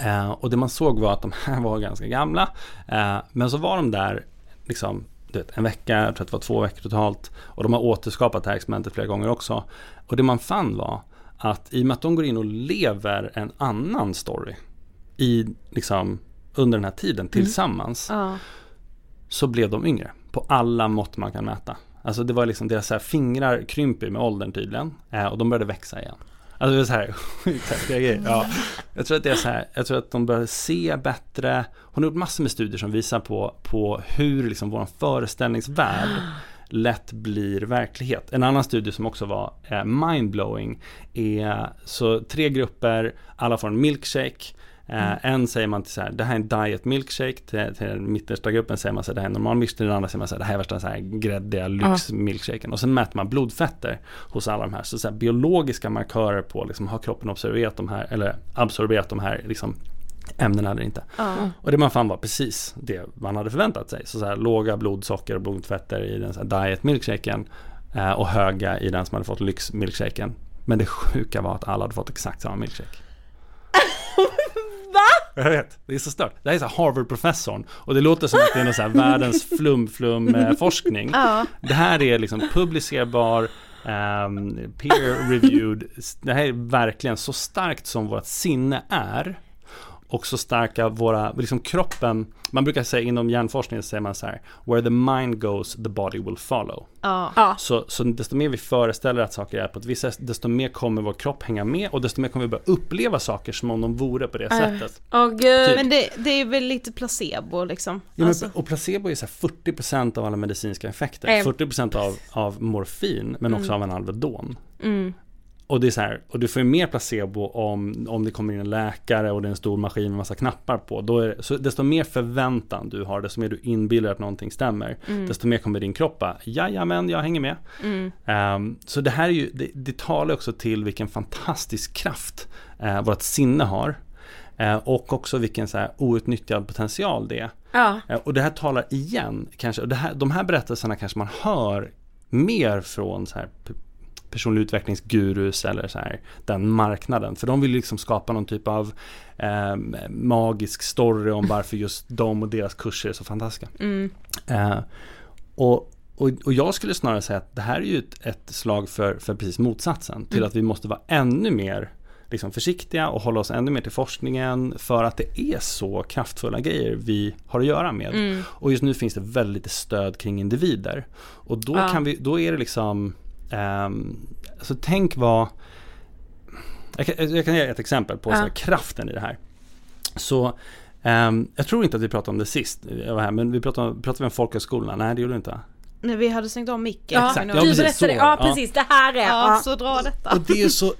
Eh, och det man såg var att de här var ganska gamla. Eh, men så var de där liksom vet, en vecka, jag tror att det var två veckor totalt. Och de har återskapat det här experimentet flera gånger också. Och det man fann var att i och med att de går in och lever en annan story i, liksom, under den här tiden tillsammans Ja. så blev de yngre på alla mått man kan mäta. Alltså det var liksom deras så fingrar krymper med åldern tydligen eh, och de började växa igen. Alltså det är så här, grejer. Ja. Jag tror att det är så här, jag tror att de börjar se bättre. Hon har gjort massor med studier som visar på, på hur liksom vår föreställningsvärld lätt blir verklighet. En annan studie som också var eh, mindblowing är så tre grupper, alla får en milkshake. Eh, En säger man till så här, det här är en diet milkshake. Till, till den mittersta gruppen säger man så här, det här är en normal milkshake. Till den andra säger man så här, det här är värsta så här gräddiga lyxmilkshaken. Och sen mäter man blodfetter hos alla de här. Så, så här, biologiska markörer på, liksom, har kroppen observerat de här, eller absorberat de här liksom, ämnena eller inte. Och det man fann var precis det man hade förväntat sig. Så, så här, låga blodsocker och blodfetter i den så här diet milkshaken eh, och höga i den som hade fått lyxmilkshaken. Men det sjuka var att alla hade fått exakt samma milkshake. Jag vet, det är så stört. Det här är så Harvard-professorn och det låter som att det är någon så här världens flum-flum-forskning. Ja. Det här är liksom publicerbar um, peer reviewed. Det här är verkligen så starkt som vårt sinne är och så starka våra, liksom kroppen, man brukar säga inom hjärnforskningen säger man så här, where the mind goes the body will follow. Ja. Ja. Så, så desto mer vi föreställer att saker är på ett visst sätt, desto mer kommer vår kropp hänga med och desto mer kommer vi börja uppleva saker som om de vore på det sättet. Åh gud. Men det, det är väl lite placebo liksom. Ja, Alltså, men, och placebo är så här 40% av alla medicinska effekter. Eh. 40% av, av morfin, men också av en Alvedon. mm, Och det är så här, och du får ju mer placebo om, om det kommer in en läkare och det är en stor maskin med massa knappar på. Då är, så desto mer förväntan du har, desto mer du inbillar att någonting stämmer, desto mer kommer din kropp bara, jajamän, jag hänger med. mm, Ehm, så det här är ju, det, det talar också till vilken fantastisk kraft uh, vårt sinne har. Eh, och också vilken så här outnyttjad potential det är. Ja. Eh, Och det här talar igen, kanske, och det här, de här berättelserna kanske man hör mer från så här personlig utvecklingsgurus eller så här, den marknaden. För de vill liksom skapa någon typ av eh, magisk story om varför just de och deras kurser är så fantastiska. mm, Eh, och, och, och jag skulle snarare säga att det här är ju ett, ett slag för, för precis motsatsen. Till att vi måste vara ännu mer liksom, försiktiga och hålla oss ännu mer till forskningen. För att det är så kraftfulla grejer vi har att göra med. mm. Och just nu finns det väldigt lite stöd kring individer. Och då, Ja. kan vi, då är det liksom, um, alltså tänk vad, jag kan, jag kan ge ett exempel på så här, Ja. kraften i det här. Så ehm, jag tror inte att vi pratade om det sist, jag var här, men vi pratade, pratade vi om folkhögskolorna? Nej det gjorde vi inte. När vi hade stängt av micken. Ja, Exakt, ja, du precis, berättade, så. ja precis, det här är, Ja, ja. så dra detta. Och det är så,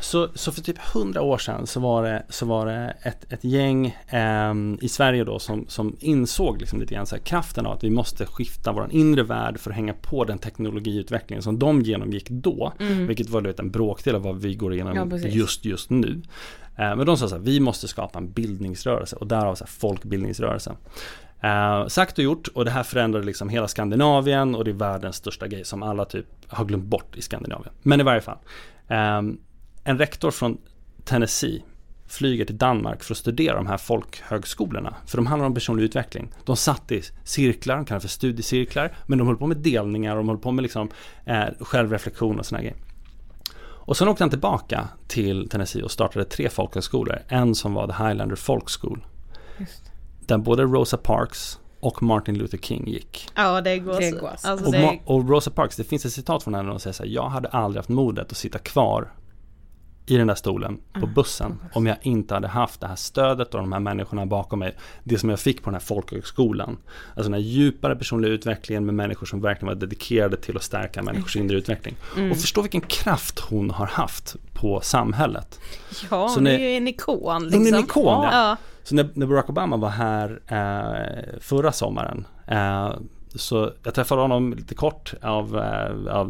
så, så för typ hundra år sedan så var det, så var det ett, ett gäng ehm, i Sverige då som, som insåg liksom lite grann så här, kraften av att vi måste skifta vår inre värld för att hänga på den teknologiutvecklingen som de genomgick då. Vilket var en bråkdel av vad vi går igenom Ja, just just nu. Eh, men de sa så här, vi måste skapa en bildningsrörelse och därav så här, folkbildningsrörelse. Eh, sagt och gjort och det här förändrade liksom hela Skandinavien och det är världens största grej som alla typ har glömt bort i Skandinavien. Men i varje fall. ehm, en rektor från Tennessee flyger till Danmark för att studera de här folkhögskolorna. För de handlar om personlig utveckling. De satt i cirklar, de kallas för studiecirklar, men de höll på med delningar och de höll på med liksom, eh, självreflektion och sådana grejer. Och sen åkte han tillbaka till Tennessee och startade tre folkhögskolor. En som var The Highlander Folk School. Där både Rosa Parks och Martin Luther King gick. Ja det går Det så. går så. Alltså, Och, det, och Rosa Parks, det finns ett citat från henne och säger så här, jag hade aldrig haft modet att sitta kvar i den där stolen på bussen om jag inte hade haft det här stödet och de här människorna bakom mig. Det som jag fick på den här folkhögskolan. Alltså den här djupare personliga utvecklingen med människor som verkligen var dedikerade till att stärka människors inre utveckling. Och förstå vilken kraft hon har haft på samhället. ja, hon är ju en ikon Hon liksom. är en ikon, ja. ja. Så när, när Barack Obama var här eh, förra sommaren eh, så jag träffade honom lite kort av, eh, av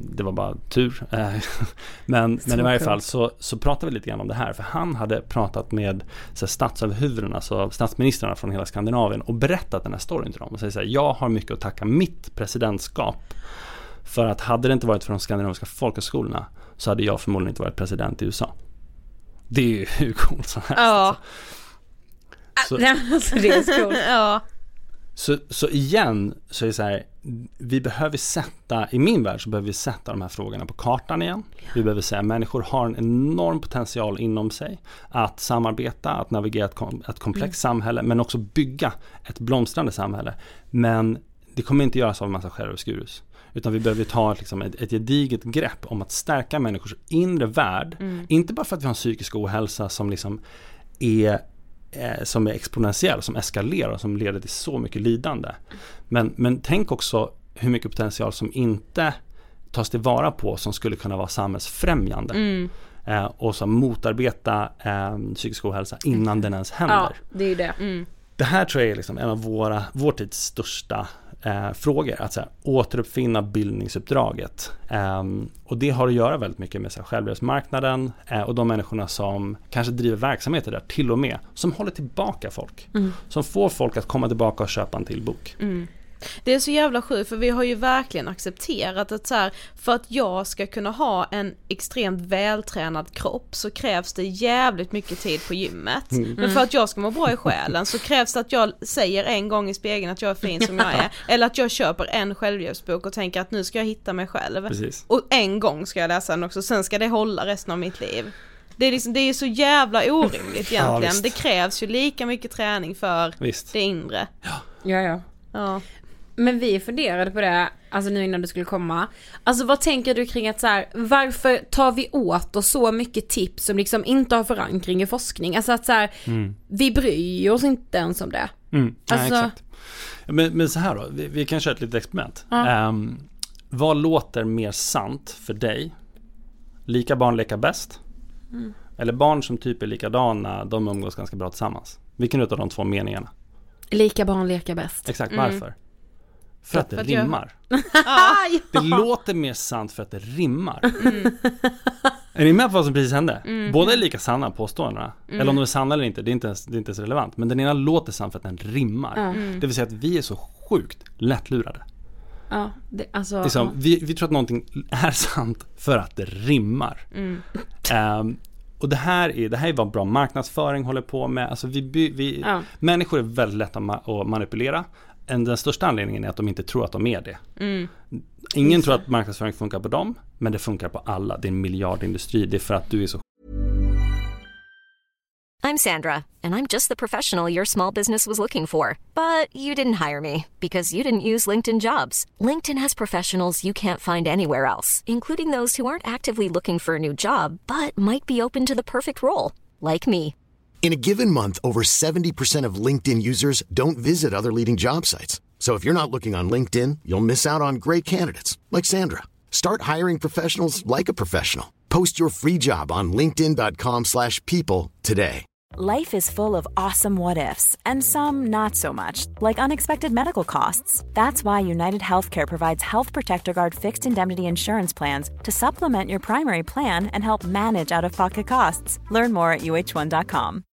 det var bara tur. Eh, men, men i varje fall så, så pratade vi lite grann om det här för han hade pratat med så här, statsöverhuvudena, alltså statsministrarna från hela Skandinavien och berättat den här storyn till dem och säger så här, jag har mycket att tacka mitt presidentskap för att hade det inte varit för de skandinaviska folkhögskolorna så hade jag förmodligen inte varit president i USA. Det är ju hur coolt som helst. Ja. Så- Nej, men alltså, det är så coolt. ja. Så, så igen så är det så här, vi behöver sätta, i min värld så behöver vi sätta de här frågorna på kartan igen. Vi behöver säga att människor har en enorm potential inom sig att samarbeta, att navigera ett, kom, ett komplext samhälle, men också bygga ett blomstrande samhälle. Men det kommer inte göras av en massa skärvskurus. Utan vi behöver ta liksom ett, ett gediget grepp om att stärka människors inre värld. Inte bara för att vi har en psykisk ohälsa som liksom är som är exponentiell, som eskalerar och som leder till så mycket lidande. Men, men tänk också hur mycket potential som inte tas tillvara på som skulle kunna vara samhällsfrämjande. Mm. Eh, och som motarbeta eh, psykisk ohälsa innan den ens händer. Ja, det är det. Mm. Det här tror jag är liksom en av våra, vår tids största eh, frågor. Att så här, återuppfinna bildningsuppdraget. Ehm, och det har att göra väldigt mycket med så här, självhjälpsmarknaden eh, och de människorna som kanske driver verksamheter där till och med. Som håller tillbaka folk. Mm. Som får folk att komma tillbaka och köpa en till bok. Mm. Det är så jävla sjukt för vi har ju verkligen accepterat att så här, för att jag ska kunna ha en extremt vältränad kropp så krävs det jävligt mycket tid på gymmet. Mm. Men för att jag ska må bra i själen så krävs det att jag säger en gång i spegeln att jag är fin som jag är. Eller att jag köper en självhjälpsbok och tänker att nu ska jag hitta mig själv. Precis. Och en gång ska jag läsa den också, sen ska det hålla resten av mitt liv. Det är, liksom, det är så jävla orimligt egentligen. visst. det krävs ju lika mycket träning för Visst. det inre. Ja, ja. Ja. Men vi funderade på det, alltså nu innan du skulle komma. Alltså vad tänker du kring att så här, varför tar vi åt oss så mycket tips som liksom inte har förankring i forskning? Alltså att så här, vi bryr oss inte ens om det. Mm. Alltså- Nej, exakt. Men, men så här då, vi, vi kan köra ett litet experiment. Ehm, vad låter mer sant för dig? Lika barn leka bäst? Mm. Eller barn som typ är likadana, de umgås ganska bra tillsammans? Vilken utav de två meningarna? Lika barn leka bäst. Exakt, varför? För att det För att jag- rimmar. Ah, Det låter mer sant för att det rimmar. Är ni med på vad som precis hände? Båda är lika sanna påståendena. Eller om de är sanna eller inte, det är inte ens, det är inte ens relevant. Men den ena låter sann för att den rimmar. Det vill säga att vi är så sjukt lättlurade. Ja, det, alltså. Liksom, vi, vi tror att någonting är sant för att det rimmar. Ehm, och det här, är, det här är vad bra marknadsföring håller på med. Alltså vi, vi, Ja. Människor är väldigt lätta att att manipulera. En- Den största anledningen är att de inte tror att de är det. Ingen tror att marknadsföring funkar på dem, men det funkar på alla. Det är en miljardindustri. Det är för att du är så I'm Sandra, and I'm just the professional your small business was looking for. But you didn't hire me because you didn't use LinkedIn jobs. LinkedIn has professionals you can't find anywhere else, including those who aren't actively looking for a new job but might be open to the perfect role, like me. In a given month, over 70% of LinkedIn users don't visit other leading job sites. So if you're not looking on LinkedIn, you'll miss out on great candidates like Sandra. Start hiring professionals like a professional. Post your free job on linkedin.com/people today. Life is full of awesome what ifs, and some not so much, like unexpected medical costs. That's why United Healthcare provides Health Protector Guard fixed indemnity insurance plans to supplement your primary plan and help manage out of pocket costs. Learn more at uh1.com.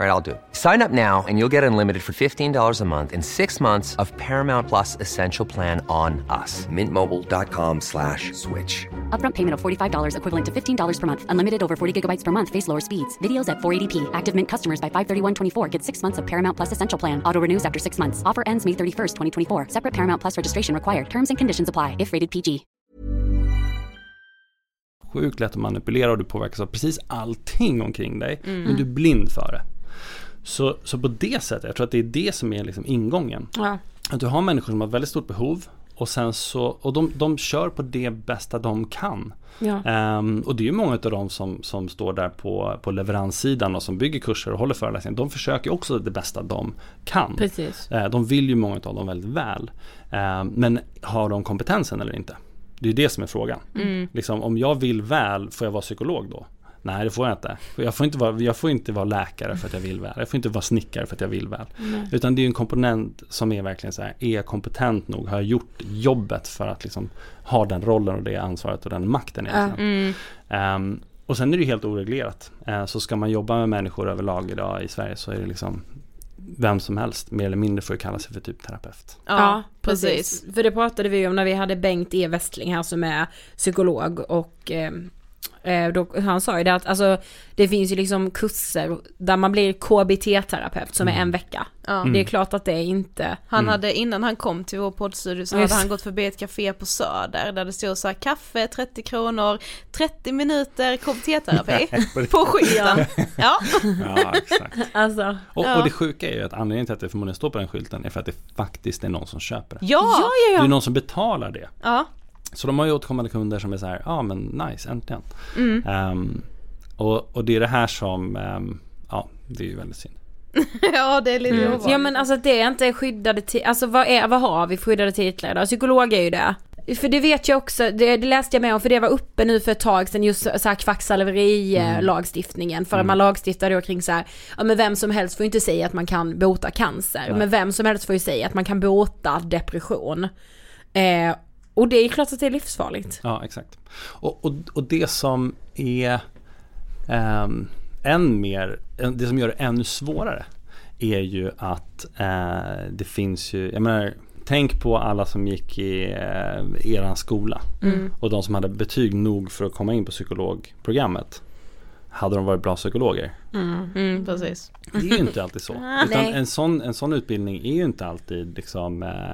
All right, I'll do it. Sign up now and you'll get unlimited for $15 a month in six months of Paramount Plus Essential Plan on us. Mintmobile.com slash switch. Upfront payment of $45 equivalent to $15 per month. Unlimited over 40 gigabytes per month. Face lower speeds. Videos at 480p. Active Mint customers by 531.24 get six months of Paramount Plus Essential Plan. Auto renews after six months. Offer ends May 31st, 2024. Separate Paramount Plus registration required. Terms and conditions apply if rated PG. sjukt lätt att manipulera och du påverkas av precis allting omkring dig. Mm. Men du är blind för det. Så, så på det sättet, jag tror att det är det som är liksom ingången. Ja. Att du har människor som har väldigt stort behov och sen så, och de, de kör på det bästa de kan. Ja. Ehm, och det är ju många av dem som, som står där på, på leveranssidan och som bygger kurser och håller föreläsningar. De försöker också det bästa de kan. Precis. Eh, de vill ju många av dem väldigt väl. Ehm, men har de kompetensen eller inte? Det är det som är frågan. Liksom, om jag vill väl, får jag vara psykolog då? Nej det får jag inte. Jag får inte, vara, jag får inte vara läkare för att jag vill väl. Jag får inte vara snickare för att jag vill väl. Utan det är en komponent som är verkligen så här, är jag kompetent nog? Har jag gjort jobbet för att liksom ha den rollen och det ansvaret och den makten egentligen? Ehm, och sen är det ju helt oreglerat. Eh, så ska man jobba med människor överlag idag i Sverige så är det liksom vem som helst mer eller mindre får kalla sig för typ terapeut. Ja, precis. För det pratade vi om när vi hade Bengt E. Westling här som är psykolog och eh, då, han sa ju det att alltså det finns ju liksom kurser där man blir KBT-terapeut som är en vecka. Ja. Det är klart att det är inte Han hade, innan han kom till vår poddstudio så Just. hade han gått förbi ett café på Söder där det stod så här kaffe 30 kronor, 30 minuter KBT-terapi på skylten. Ja. Ja, exakt. Alltså, Och, Ja. och det sjuka är ju att anledningen till att det förmodligen står på den skylten är för att det faktiskt är någon som köper det. Ja, Det är någon som betalar det. ja. Så de har ju återkommande kunder som är så här, ja ah, men nice, äntligen. Mm. Ehm, och, och det är det här som, ehm, ja, det är ju väldigt synd. ja det är lite ovanligt. ja men alltså det är inte skyddade titlar, alltså vad, är, vad har vi för skyddade titlar idag? Psykolog är ju det. För det vet jag också, det, det läste jag med om för det var uppe nu för ett tag sedan just så här kvacksalveri-lagstiftningen. För att man lagstiftar då kring så här, ja men vem som helst får ju inte säga att man kan bota cancer. Men vem som helst får ju säga att man kan bota depression. Eh, och det är klart att det är livsfarligt. Ja, exakt. Och, och, och det som är ehm, än mer, det som gör det ännu svårare är ju att eh, det finns ju, jag menar Tänk på alla som gick i eh, eran skola Mm. och de som hade betyg nog för att komma in på psykologprogrammet. Hade de varit bra psykologer? Mm, precis. Det är ju inte alltid så. Utan en sån, en sån utbildning är ju inte alltid liksom, eh,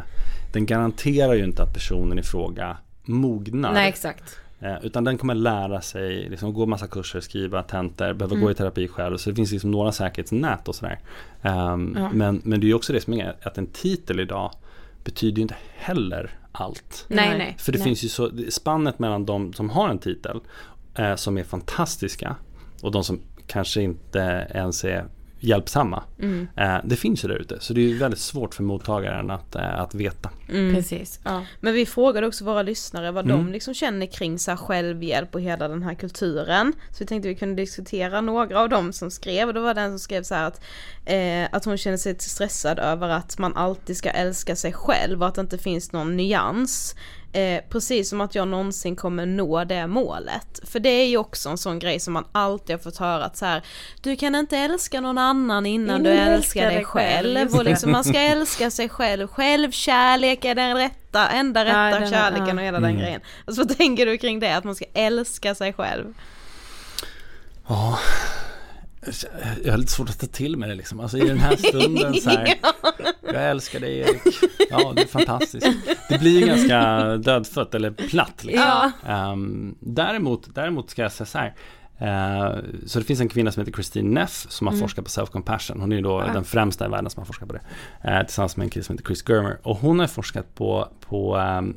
den garanterar ju inte att personen i fråga mognar. Nej exakt. Eh, utan den kommer lära sig, liksom, gå massa kurser, skriva tentor, behöver Mm. gå i terapi själv. Så det finns liksom några säkerhetsnät och sådär. Ehm, Ja. men, men det är ju också det som är att en titel idag betyder ju inte heller allt. Nej nej. För det nej. finns ju så, spannet mellan de som har en titel eh, som är fantastiska och de som kanske inte ens är hjälpsamma. Mm. Eh, det finns ju där ute. Så det är väldigt svårt för mottagaren att, eh, att veta. Mm. Precis. Ja. Men vi frågade också våra lyssnare vad Mm. de liksom känner kring så här självhjälp och hela den här kulturen. Så vi tänkte vi kunde diskutera några av dem som skrev och då var det en som skrev så här att, eh, att hon känner sig stressad över att man alltid ska älska sig själv och att det inte finns någon nyans. Eh, precis som att jag någonsin kommer nå det målet. För det är ju också en sån grej som man alltid har fått höra att så här, du kan inte älska någon annan innan du älskar dig själv. Och liksom man ska älska sig själv. Självkärlek är den rätta, enda Ja, rätta den- kärleken ja. och hela den Mm. grejen. Alltså vad tänker du kring det? Att man ska älska sig själv? Ja, jag har lite svårt att ta till mig det liksom. Alltså i den här stunden så här. Jag älskar dig Erik. Ja, det är fantastiskt. Det blir ju ganska dödfött eller platt liksom. Ja. Ehm, däremot, däremot ska jag säga så här. Eh, så det finns en kvinna som heter Christine Neff som har Mm. forskat på self-compassion. Hon är ju då Ah. den främsta i världen som har forskat på det. Eh, tillsammans med en kille som heter Chris Germer. Och hon har forskat på, på um,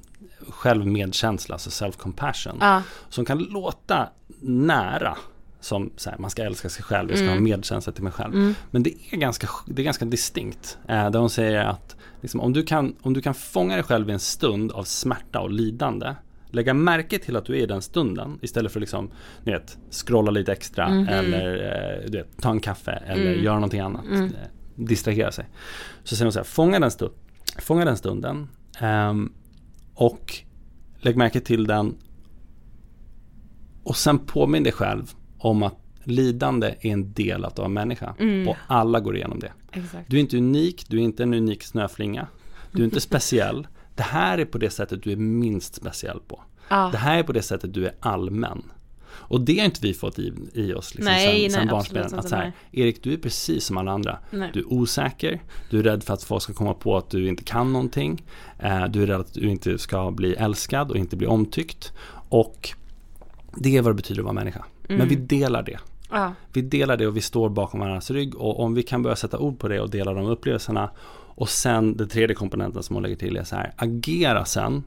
självmedkänsla, alltså self-compassion. Ja. Som kan låta nära som så här, man ska älska sig själv, jag ska Mm. ha medkänsla till mig själv. Men det är ganska, det är ganska distinkt. Eh, där hon säger att liksom, om, du kan, om du kan fånga dig själv i en stund av smärta och lidande Lägga märke till att du är i den stunden istället för att liksom, ni vet, scrolla lite extra eller eh, du vet, ta en kaffe eller göra någonting annat. Eh, distrahera sig. Så säger hon så här, fånga den, stu- fånga den stunden ehm, och lägg märke till den och sen påminn dig själv om att lidande är en del av att vara människa och alla går igenom det. Exakt. Du är inte unik, du är inte en unik snöflinga. Du är inte speciell. Det här är på det sättet du är minst speciell på. Ja. Det här är på det sättet du är allmän. Och det har inte vi fått i, i oss liksom, Nej, sen, sen barnsben. Att så här. Erik du är precis som alla andra. Nej. Du är osäker, du är rädd för att folk ska komma på att du inte kan någonting. Eh, du är rädd att du inte ska bli älskad och inte bli omtyckt. Och det är vad det betyder att vara människa. Men vi delar det. Ja. Vi delar det och vi står bakom varandras rygg och om vi kan börja sätta ord på det och dela de upplevelserna och sen den tredje komponenten som hon lägger till är så här, agera sen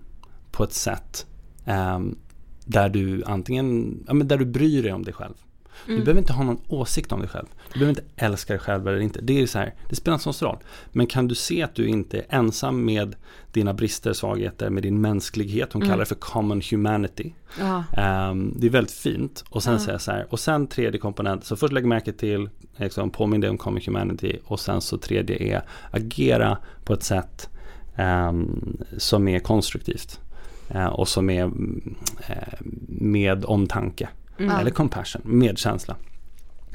på ett sätt ehm, där du antingen, ja men där du bryr dig om dig själv. Du behöver inte ha någon åsikt om dig själv. Du behöver inte älska dig själv eller inte. Det är så här, det spelar inte så stor roll. Men kan du se att du inte är ensam med dina brister, svagheter, med din mänsklighet. Hon kallar det för common humanity. Ehm, det är väldigt fint. Och sen säger jag så här, och sen tredje komponent, så först lägg märke till, liksom, påminn dig om common humanity och sen så tredje är agera på ett sätt ehm, som är konstruktivt. eh, och som är mm, eh, med omtanke. Eller compassion, medkänsla.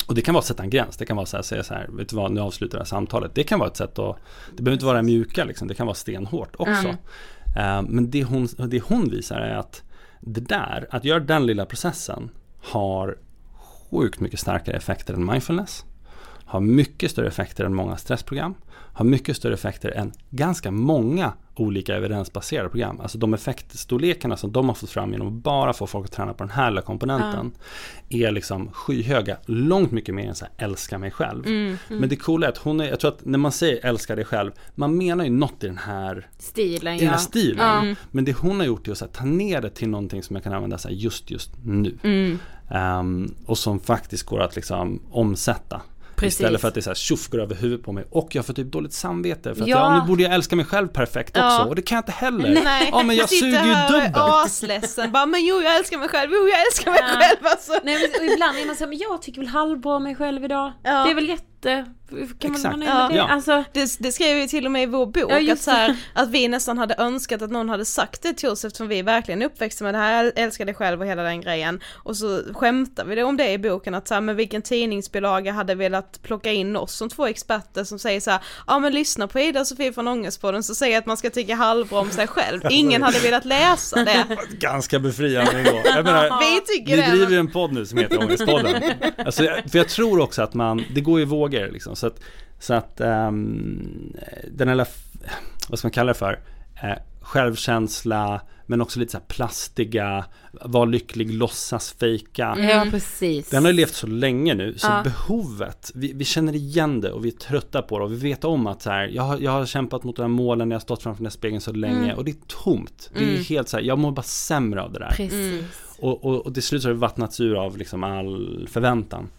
Och det kan vara att sätta en gräns. Det kan vara här, säga så här, vet du vad, nu avslutar det här samtalet. Det kan vara ett sätt att, det behöver inte vara mjuka liksom, det kan vara stenhårt också. Eh, men det hon, det hon visar är att det där, att göra den lilla processen har sjukt mycket starkare effekter än mindfulness. Har mycket större effekter än många stressprogram. Har mycket större effekter än ganska många olika evidensbaserade program. Alltså de effektstorlekarna som de har fått fram genom att bara få folk att träna på den här lilla komponenten. Är liksom skyhöga, långt mycket mer än så här, älska mig själv. Men det coola är att hon är, jag tror att när man säger älska dig själv, man menar ju något i den här Stilen i den här ja. stilen. Men det hon har gjort är att här, ta ner det till någonting som jag kan använda så här, just just nu. Ehm, och som faktiskt går att liksom omsätta. Precis. Istället för att det är så här, tjoff går över huvudet på mig och jag får typ dåligt samvete för att Ja. ja. nu borde jag älska mig själv perfekt också Ja. och det kan jag inte heller. Nej, Ja men jag sitter suger ju här dubbelt. asledsen, bara men jo jag älskar mig själv, jo jag älskar mig Ja. själv alltså. Nej men och ibland är man såhär, men jag tycker väl halvbra om mig själv idag. Ja. Det är väl jätte inte, kan man Exakt. med Ja. det? Alltså, Det, det skrev vi till och med i vår bok, Ja, att, så här, att vi nästan hade önskat att någon hade sagt det till oss eftersom vi verkligen är uppväxta med det här, älskar dig själv och hela den grejen. Och så skämtar vi det om det i boken, att så här, men vilken tidningsbilaga hade velat plocka in oss som två experter som säger så här, ja men lyssna på Ida och Sofie från Ångestpodden så säger att man ska tycka halvbra om sig själv. Ingen hade velat läsa det. Ganska befriande ändå. Jag menar, Vi tycker vi det. driver ju en podd nu som heter Ångestpodden. Alltså, jag- för jag tror också att man, det går i vågor liksom. Så att, så att ehm, den här, vad ska man kalla det för? Eh, självkänsla, men också lite så här plastiga, var lycklig, låtsas fejka. ja precis. Den har ju levt så länge nu, så Ja. behovet, vi, vi känner igen det och vi är trötta på det och vi vet om att så här, jag, har, jag har kämpat mot de här målen, jag har stått framför den här spegeln så länge och det är tomt. Det är helt så här, jag mår bara sämre av det där. Precis. Och, och, och till slut så har det vattnats ur av liksom all förväntan.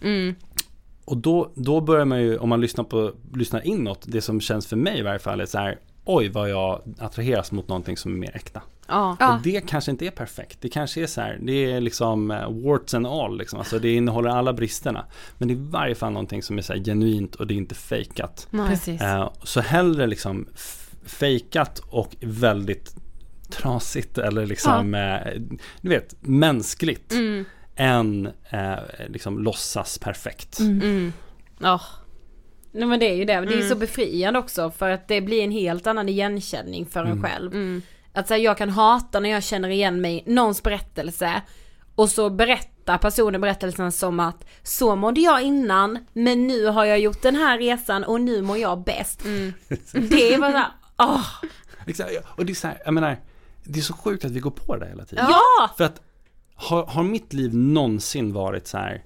Och då, då börjar man ju, om man lyssnar, på, lyssnar inåt, det som känns för mig i varje fall är så här, oj vad jag attraheras mot någonting som är mer äkta. Ja. Ja. Och det kanske inte är perfekt, det kanske är så här, det är liksom eh, warts and all liksom, alltså det innehåller alla bristerna. Men det är i varje fall någonting som är så här genuint och det är inte fejkat. Eh, så hellre liksom fejkat och väldigt trasigt eller liksom, eh, du vet, mänskligt. Än eh, liksom låtsas perfekt. Ja. Nej men det är ju det, det är ju så befriande också för att det blir en helt annan igenkänning för en själv. Att säga jag kan hata när jag känner igen mig i någons berättelse och så berättar personen berättelsen som att så mådde jag innan men nu har jag gjort den här resan och nu mår jag bäst. Det är bara såhär, åh, Exakt, ja. Och det är så här, jag menar, det är så sjukt att vi går på det hela tiden. ja! För att har, har mitt liv någonsin varit så här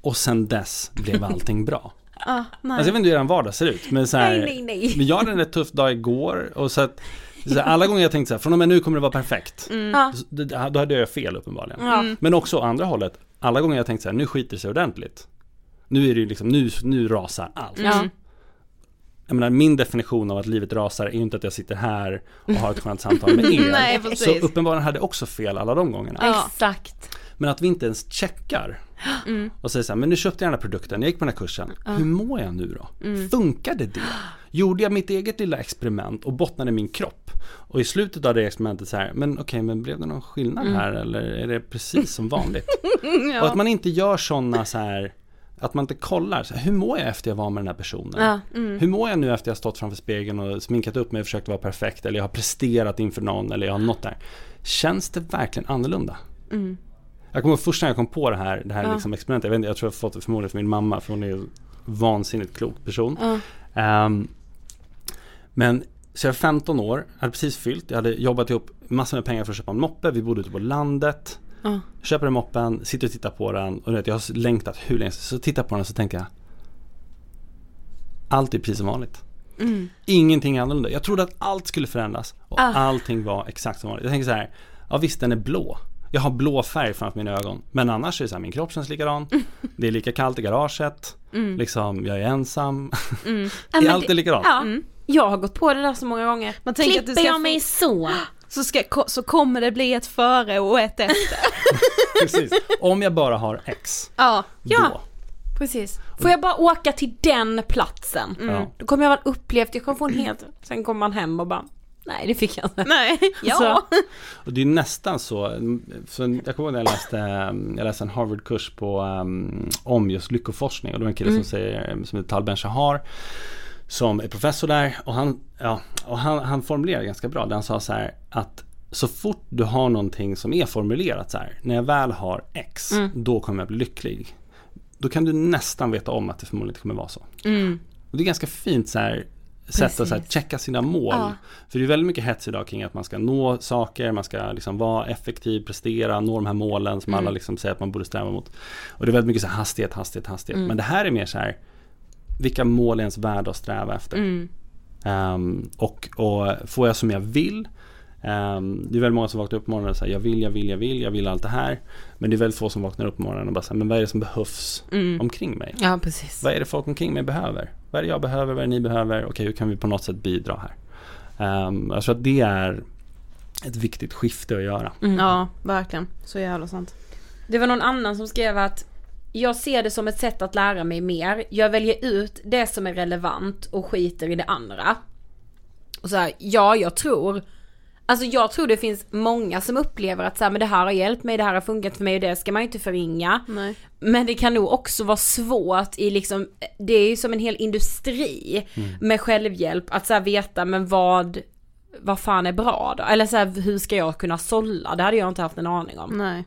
och sen dess blev allting bra? Ah, nej. Alltså jag vet inte hur er vardag ser ut, men så här, Nej, nej, nej. Men jag hade en rätt tuff dag igår och så att så här, alla gånger jag tänkte så här, från och med nu kommer det vara perfekt. Ja. Så det- Då hade jag fel uppenbarligen. Ja. Men också andra hållet, alla gånger jag tänkte så här, nu skiter det sig ordentligt. Nu är det ju liksom, nu, nu rasar allt. Ja. Jag menar, min definition av att livet rasar är ju inte att jag sitter här och har ett skönt samtal med er. Nej, så uppenbarligen hade jag också fel alla de gångerna. Ja. Exakt. Men att vi inte ens checkar och säger så här, men nu köpte jag den här produkten, jag gick på den här kursen. Hur mår jag nu då? Funkade det? Gjorde jag mitt eget lilla experiment och bottnade min kropp? Och i slutet av det experimentet så här, men okej, men blev det någon skillnad här eller är det precis som vanligt? Och att man inte gör sådana så här, att man inte kollar, så här, hur mår jag efter jag var med den här personen? Ja. Hur mår jag nu efter jag stått framför spegeln och sminkat upp mig och försökt vara perfekt eller jag har presterat inför någon eller jag har nått där. Känns det verkligen annorlunda? Jag kommer ihåg första gången jag kom på det här, det här liksom experimentet, jag, vet inte, jag tror jag fått det förmodligen från min mamma för hon är en vansinnigt klok person. Ehm, men så jag var 15 år, hade precis fyllt, jag hade jobbat ihop massor med pengar för att köpa en moppe, vi bodde ute på landet. Ja. Köper den moppen, sitter och tittar på den och du vet, jag har längtat hur länge Så tittar jag på den och så tänker jag Allt är precis som vanligt. Ingenting är annorlunda. Jag trodde att allt skulle förändras och Ah. allting var exakt som vanligt. Jag tänker så här, ja visst den är blå. Jag har blå färg framför mina ögon. Men annars är det så här, min kropp känns likadan. Det är lika kallt i garaget. Liksom, jag är ensam. Det men är alltid likadant. Ja, jag har gått på det där så många gånger. Man Klipper jag få- mig så? Så, ska, så kommer det bli ett före och ett efter. Precis. Om jag bara har X, Ja. Ja. Precis. Får jag bara åka till den platsen? Ja. Då kommer jag väl upplevt, jag kommer få en helt, sen kommer man hem och bara, nej det fick jag inte. Nej. Ja. Så. Och det är nästan så, så jag kommer ihåg när jag läste, jag läste en Harvard-kurs på, um, om just lyckoforskning och det var en kille som säger, som heter Tal Ben Shahar som är professor där och han, ja, och han, han formulerade ganska bra, där han sa så här att så fort du har någonting som är formulerat så här, när jag väl har X, då kommer jag bli lycklig. Då kan du nästan veta om att det förmodligen inte kommer vara så. Och det är ganska fint så här, sätt att så här, checka sina mål. Ja. För det är väldigt mycket hets idag kring att man ska nå saker, man ska liksom vara effektiv, prestera, nå de här målen som alla liksom säger att man borde sträva mot. Och det är väldigt mycket så här hastighet, hastighet, hastighet. Men det här är mer så här, vilka mål är ens värda att sträva efter? Ehm, och, och får jag som jag vill ehm, det är väldigt många som vaknar upp på morgonen och säger jag vill, jag vill, jag vill, jag vill allt det här. Men det är väldigt få som vaknar upp på morgonen och bara säger men vad är det som behövs omkring mig? Ja precis. Vad är det folk omkring mig behöver? Vad är det jag behöver? Vad är det ni behöver? Okej, hur kan vi på något sätt bidra här? Um, jag tror att det är ett viktigt skifte att göra. ja, verkligen. Så jävla sant. Det var någon annan som skrev att jag ser det som ett sätt att lära mig mer. Jag väljer ut det som är relevant och skiter i det andra. Och så här, ja jag tror Alltså jag tror det finns många som upplever att så här, men det här har hjälpt mig, det här har funkat för mig och det ska man ju inte förringa. Nej. Men det kan nog också vara svårt i liksom, det är ju som en hel industri med självhjälp att så här veta men vad, vad fan är bra då? Eller så här, hur ska jag kunna sålla? Det hade jag inte haft en aning om. Nej.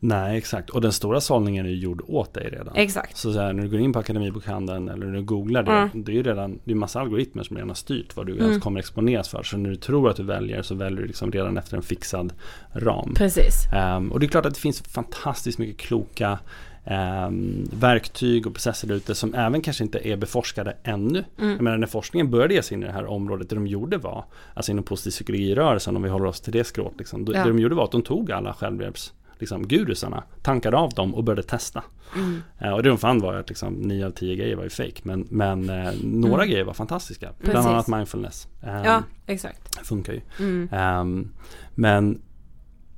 Nej, exakt. Och den stora sållningen är ju gjord åt dig redan. Exakt. Så, så här, när du går in på Akademibokhandeln eller när du googlar det, Mm. det är ju redan, det är massa algoritmer som redan har styrt vad du Mm. kommer exponeras för. Så när du tror att du väljer så väljer du liksom redan efter en fixad ram. Precis. Ehm, och det är klart att det finns fantastiskt mycket kloka ehm, verktyg och processer ute som även kanske inte är beforskade ännu. Mm. Jag menar när forskningen började ge sig in i det här området, det de gjorde var, alltså inom positiv psykologirörelsen om vi håller oss till det skråt, liksom, Ja. det de gjorde var att de tog alla självhjälps liksom, gurusarna, tankade av dem och började testa. Mm. Eh, och det de fann var att liksom, 9 av 10 grejer var ju fake, men, men eh, några grejer var fantastiska. Bland Mm. Precis. annat mindfulness. Ehm, Ja, exakt. funkar ju. Mm. Ehm, men,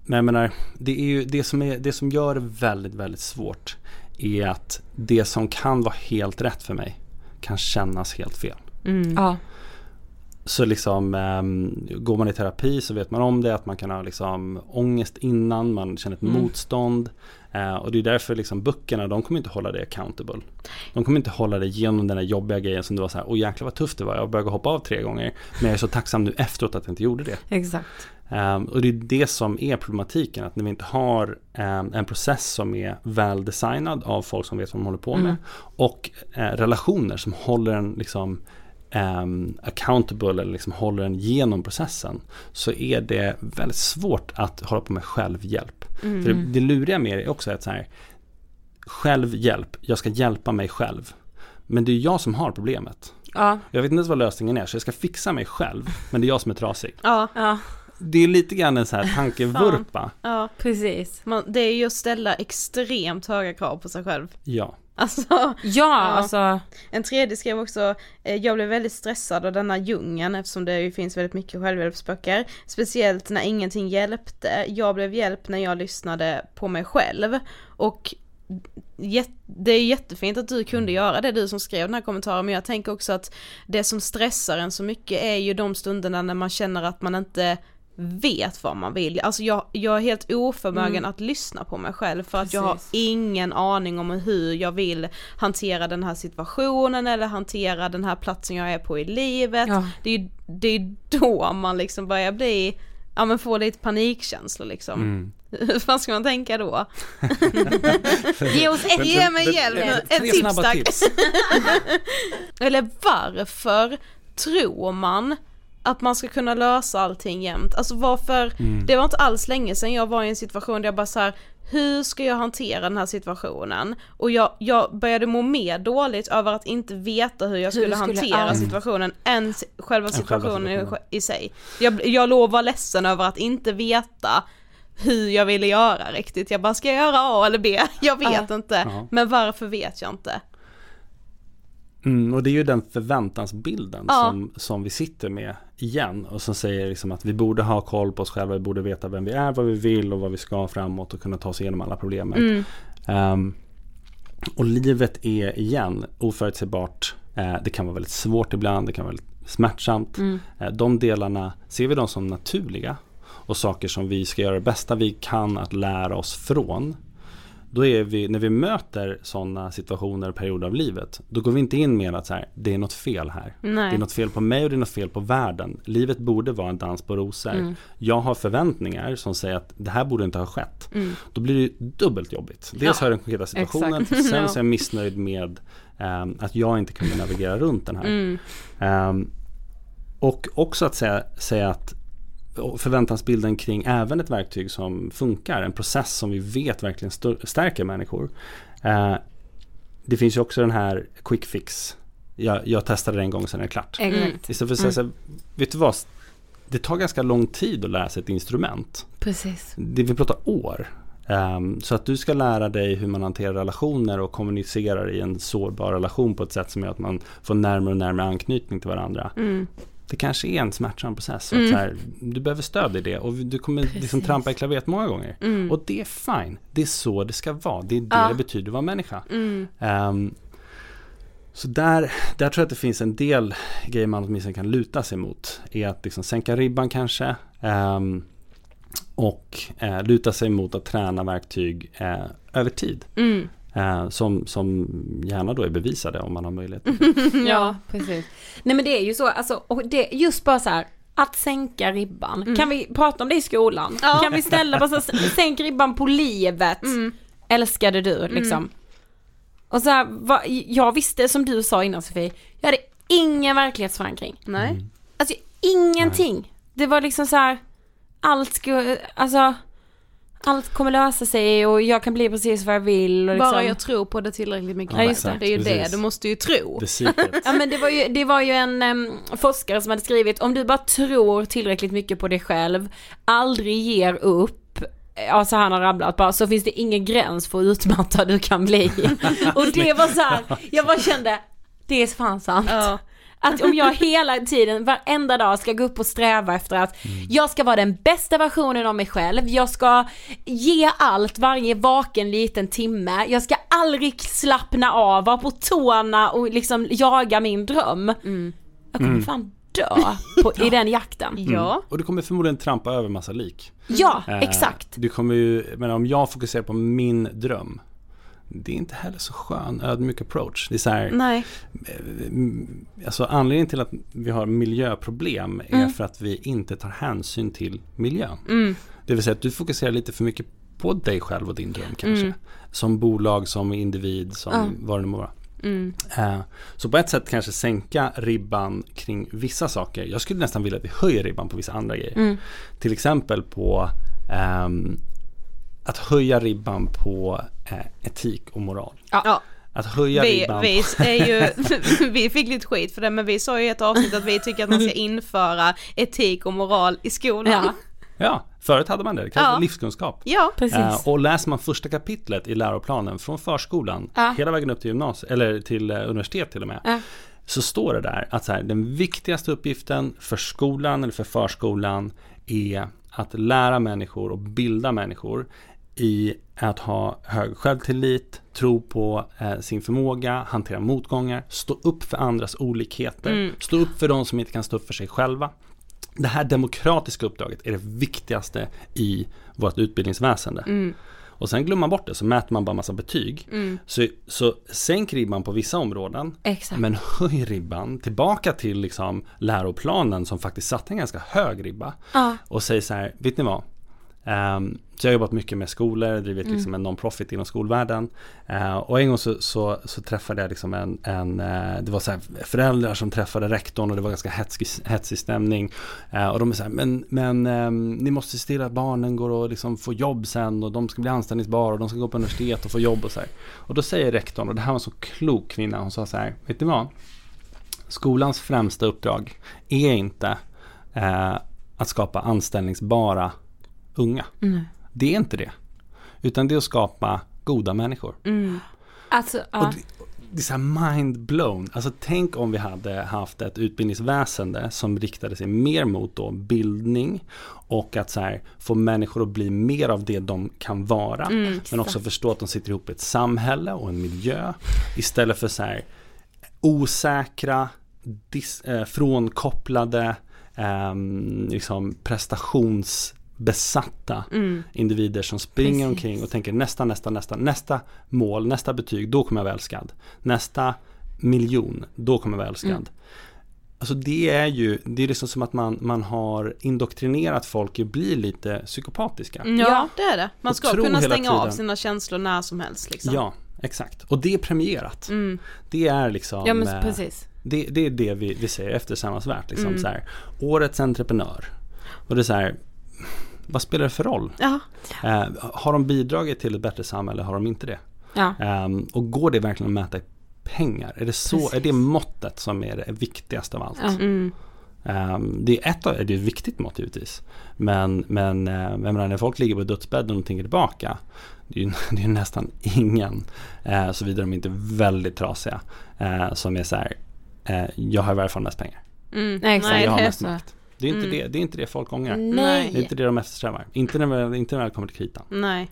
men jag menar, det, är ju, det, som är, det som gör det väldigt, väldigt svårt är att det som kan vara helt rätt för mig kan kännas helt fel. Mm. Ja. Så liksom ehm, går man i terapi så vet man om det, att man kan ha liksom ångest innan, man känner ett Mm. motstånd. Eh, och det är därför liksom böckerna, de kommer inte hålla dig accountable. De kommer inte hålla dig genom den där jobbiga grejen som du var så här, åh jäklar vad tufft det var, jag började hoppa av tre gånger. Men jag är så tacksam nu efteråt att jag inte gjorde det. Exakt. Ehm, och det är det som är problematiken, att när vi inte har ehm, en process som är väl designad av folk som vet vad de håller på med Mm. och eh, relationer som håller en liksom ehm, accountable eller liksom håller en genom processen så är det väldigt svårt att hålla på med självhjälp. Mm. För det, det luriga med det är också att så här, självhjälp, jag ska hjälpa mig själv. Men det är jag som har problemet. Ja. Jag vet inte ens vad lösningen är så jag ska fixa mig själv men det är jag som är trasig. Ja, Ja, Det är lite grann en så här tankevurpa. ja. precis. Man, det är ju att ställa extremt höga krav på sig själv. Ja. Alltså, Ja, alltså. en tredje skrev också, eh, jag blev väldigt stressad av denna djungeln eftersom det ju finns väldigt mycket självhjälpsböcker. Speciellt när ingenting hjälpte. Jag blev hjälpt när jag lyssnade på mig själv. Och det är jättefint att du kunde göra det, du som skrev den här kommentaren, men jag tänker också att det som stressar en så mycket är ju de stunderna när man känner att man inte vet vad man vill. Alltså jag, jag är helt oförmögen att lyssna på mig själv för att jag har Precis. ingen aning om hur jag vill hantera den här situationen eller hantera den här platsen jag är på i livet. Ja. Det är det är då man liksom börjar bli, ja men får lite panikkänslor liksom. Mm. Hur fan ska man tänka då? Ge oss ett Ge mig hjälp ett tips tack. tips. Eller varför tror man att man ska kunna lösa allting jämt? Alltså varför, Mm. det var inte alls länge sedan jag var i en situation där jag bara så här, hur ska jag hantera den här situationen? Och jag, jag började må mer dåligt över att inte veta hur jag Hur skulle, du skulle- hantera ja. situationen än själva själva situationen, situationen. i, i sig. Jag, jag låg och var ledsen över att inte veta hur jag ville göra riktigt. Jag bara, ska jag göra A eller B? Jag vet inte. Ja. Men varför vet jag inte. Mm, och det är ju den förväntansbilden Ja. som, som vi sitter med igen och som säger liksom att vi borde ha koll på oss själva, vi borde veta vem vi är, vad vi vill och vad vi ska framåt och kunna ta oss igenom alla problemen. Mm. Ehm, och livet är igen oförutsägbart, Eh, det kan vara väldigt svårt ibland, det kan vara väldigt smärtsamt. Mm. Eh, de delarna ser vi dem som naturliga och saker som vi ska göra det bästa vi kan att lära oss från. Då är vi, när vi möter sådana situationer och perioder av livet, då går vi inte in med att så här, det är något fel här. Nej. Det är något fel på mig och det är något fel på världen. Livet borde vara en dans på rosor. Mm. Jag har förväntningar som säger att det här borde inte ha skett. Mm. Då blir det dubbelt jobbigt. Dels Ja, har jag den konkreta situationen, exakt. sen Ja. så är jag missnöjd med ehm, att jag inte kunde navigera runt den här. Mm. Ehm, och också att säga, säga att förväntansbilden kring även ett verktyg som funkar, en process som vi vet verkligen stärker människor. Eh, det finns ju också den här quick fix. Jag, jag testade det en gång, sen är det klart. Exakt. Istället för att säga så här, vet du vad? Det tar ganska lång tid att lära sig ett instrument. Precis. Det vi pratar år. Ehm, så att du ska lära dig hur man hanterar relationer och kommunicerar i en sårbar relation på ett sätt som gör att man får närmare och närmare anknytning till varandra. Mm. Det kanske är en smärtsam process. Mm. Att så här, du behöver stöd i det och du kommer liksom trampa i klaveret många gånger. Mm. Och det är fine. Det är så det ska vara. Det är det Ja. det betyder att vara människa. Mm. Ehm, så där, där tror jag att det finns en del grejer man åtminstone kan luta sig mot. Är att liksom sänka ribban kanske. ehm, och eh, luta sig mot att träna verktyg eh, över tid. Mm. Eh, som, som gärna då är bevisade om man har möjlighet. Ja, precis. Nej men det är ju så, alltså, och det, just bara så här, att sänka ribban. Kan vi prata om det i skolan? Ja. Kan vi ställa bara så här, sänk ribban på livet. Mm. Älskade du liksom. Och så här, va, jag visste som du sa innan Sofie, jag hade ingen verklighetsförankring. Nej. Alltså ingenting. Det var liksom så här, allt skulle, alltså allt kommer lösa sig och jag kan bli precis vad jag vill och liksom. Bara jag tror på det tillräckligt mycket. Ja, just det. det. är ju Precis. det, du måste ju tro. Ja men det var ju, det var ju en em, forskare som hade skrivit om du bara tror tillräckligt mycket på dig själv, aldrig ger upp, alltså han har rabblat bara, så finns det ingen gräns för hur utmattad du kan bli. Och det var så här, jag bara kände, det är fan sant. Ja. Att om jag hela tiden, varenda dag ska gå upp och sträva efter att jag ska vara den bästa versionen av mig själv, jag ska ge allt varje vaken liten timme, jag ska aldrig slappna av, vara på tårna och liksom jaga min dröm. Jag kommer fan dö på, i den jakten. Ja. Och du kommer förmodligen trampa över massa lik. Ja, Eh, exakt. Du kommer ju, men om jag fokuserar på min dröm. Det är inte heller så skön ödmjuk approach. Det är så här, Nej. mm, alltså anledningen till att vi har miljöproblem är Mm. för att vi inte tar hänsyn till miljön. Mm. Det vill säga att du fokuserar lite för mycket på dig själv och din dröm kanske. Mm. Som bolag, som individ, som Ja. vad det nu må vara. Mm. Eh, Så på ett sätt kanske sänka ribban kring vissa saker. Jag skulle nästan vilja att vi höjer ribban på vissa andra grejer. Mm. Till exempel på ehm, att höja ribban på eh, etik och moral. Ja. Att höja Vi, ribban vi, är ju, vi fick lite skit för det men vi sa ju i ett avsnitt att vi tycker att man ska införa etik och moral i skolan. Ja, Ja, förut hade man det. Det kallades Ja. livskunskap. Ja. precis. Eh, och läser man första kapitlet i läroplanen från förskolan Ja. hela vägen upp till gymnasiet, eller till eh, universitet till och med. Ja. Så står det där att så här, den viktigaste uppgiften för skolan eller för förskolan är att lära människor och bilda människor i att ha hög självtillit, tro på eh, sin förmåga, hantera motgångar, stå upp för andras olikheter, Mm. stå upp för de som inte kan stå upp för sig själva. Det här demokratiska uppdraget är det viktigaste i vårt utbildningsväsende. Mm. Och sen glömmer man bort det, så mäter man bara massa betyg. Mm. Så, så sänk ribban på vissa områden, Exakt. men höj ribban tillbaka till liksom läroplanen som faktiskt satte en ganska hög ribba. Ja. Och säg så här, vet ni vad? Ehm, så jag har jobbat mycket med skolor, drivit Mm. liksom en non-profit inom skolvärlden. Eh, och en gång så, så, så träffade jag liksom en, en eh, det var så här föräldrar som träffade rektorn och det var ganska hetsig, hetsig stämning. Eh, och de är så här, men, men ehm, ni måste se till att barnen går och liksom får jobb sen och de ska bli anställningsbara och de ska gå på universitet och få jobb och så här. Och då säger rektorn, och det här var en så klok kvinna, hon sa så här, vet ni vad? Skolans främsta uppdrag är inte eh, att skapa anställningsbara unga. Mm. Det är inte det. Utan det är att skapa goda människor. Mm. Alltså, Och ja. det, det är så här mind blown. Alltså tänk om vi hade haft ett utbildningsväsende som riktade sig mer mot då bildning och att så här, få människor att bli mer av det de kan vara. Mm. men också förstå att de sitter ihop i ett samhälle och en miljö. Istället för så här osäkra, dis, eh, frånkopplade, ehm, liksom prestationsbesatta Mm. individer som springer Precis. omkring och tänker nästa, nästa, nästa, nästa mål, nästa betyg, då kommer jag vara älskad. Nästa miljon, då kommer jag vara älskad. Mm. Alltså det är ju, det är liksom som att man, man har indoktrinerat folk att bli lite psykopatiska. Mm, Ja, det är det. Man ska kunna stänga av sina känslor när som helst liksom. Ja, exakt. Och det är premierat. Mm. Det är liksom ja men eh, precis. det, det är det vi, vi säger efter Samhällsvärt. Liksom, Mm. så här, årets entreprenör. Och det är så här, vad spelar det för roll? Ja. Eh, har de bidragit till ett bättre samhälle? Har de inte det? Ja. Ehm, och går det verkligen att mäta i pengar? Är det, så, Precis. är det måttet som är det viktigaste av allt? Ja. Mm. Ehm, det är ett av, det är ett viktigt mått givetvis. Men, men eh, jag menar, när folk ligger på dödsbädden och tänker tillbaka. Det är ju det är nästan ingen, eh, såvida de inte är väldigt trasiga, eh, som är så här, eh, jag har i varje fall mest pengar. Mm. Nej, exakt. Nej, jag har mest makt. Det är, inte Mm. det, det är inte det folk ångrar. Nej. Det är inte det de eftersträvar. Inte när, inte när det kommer till kritan. Nej.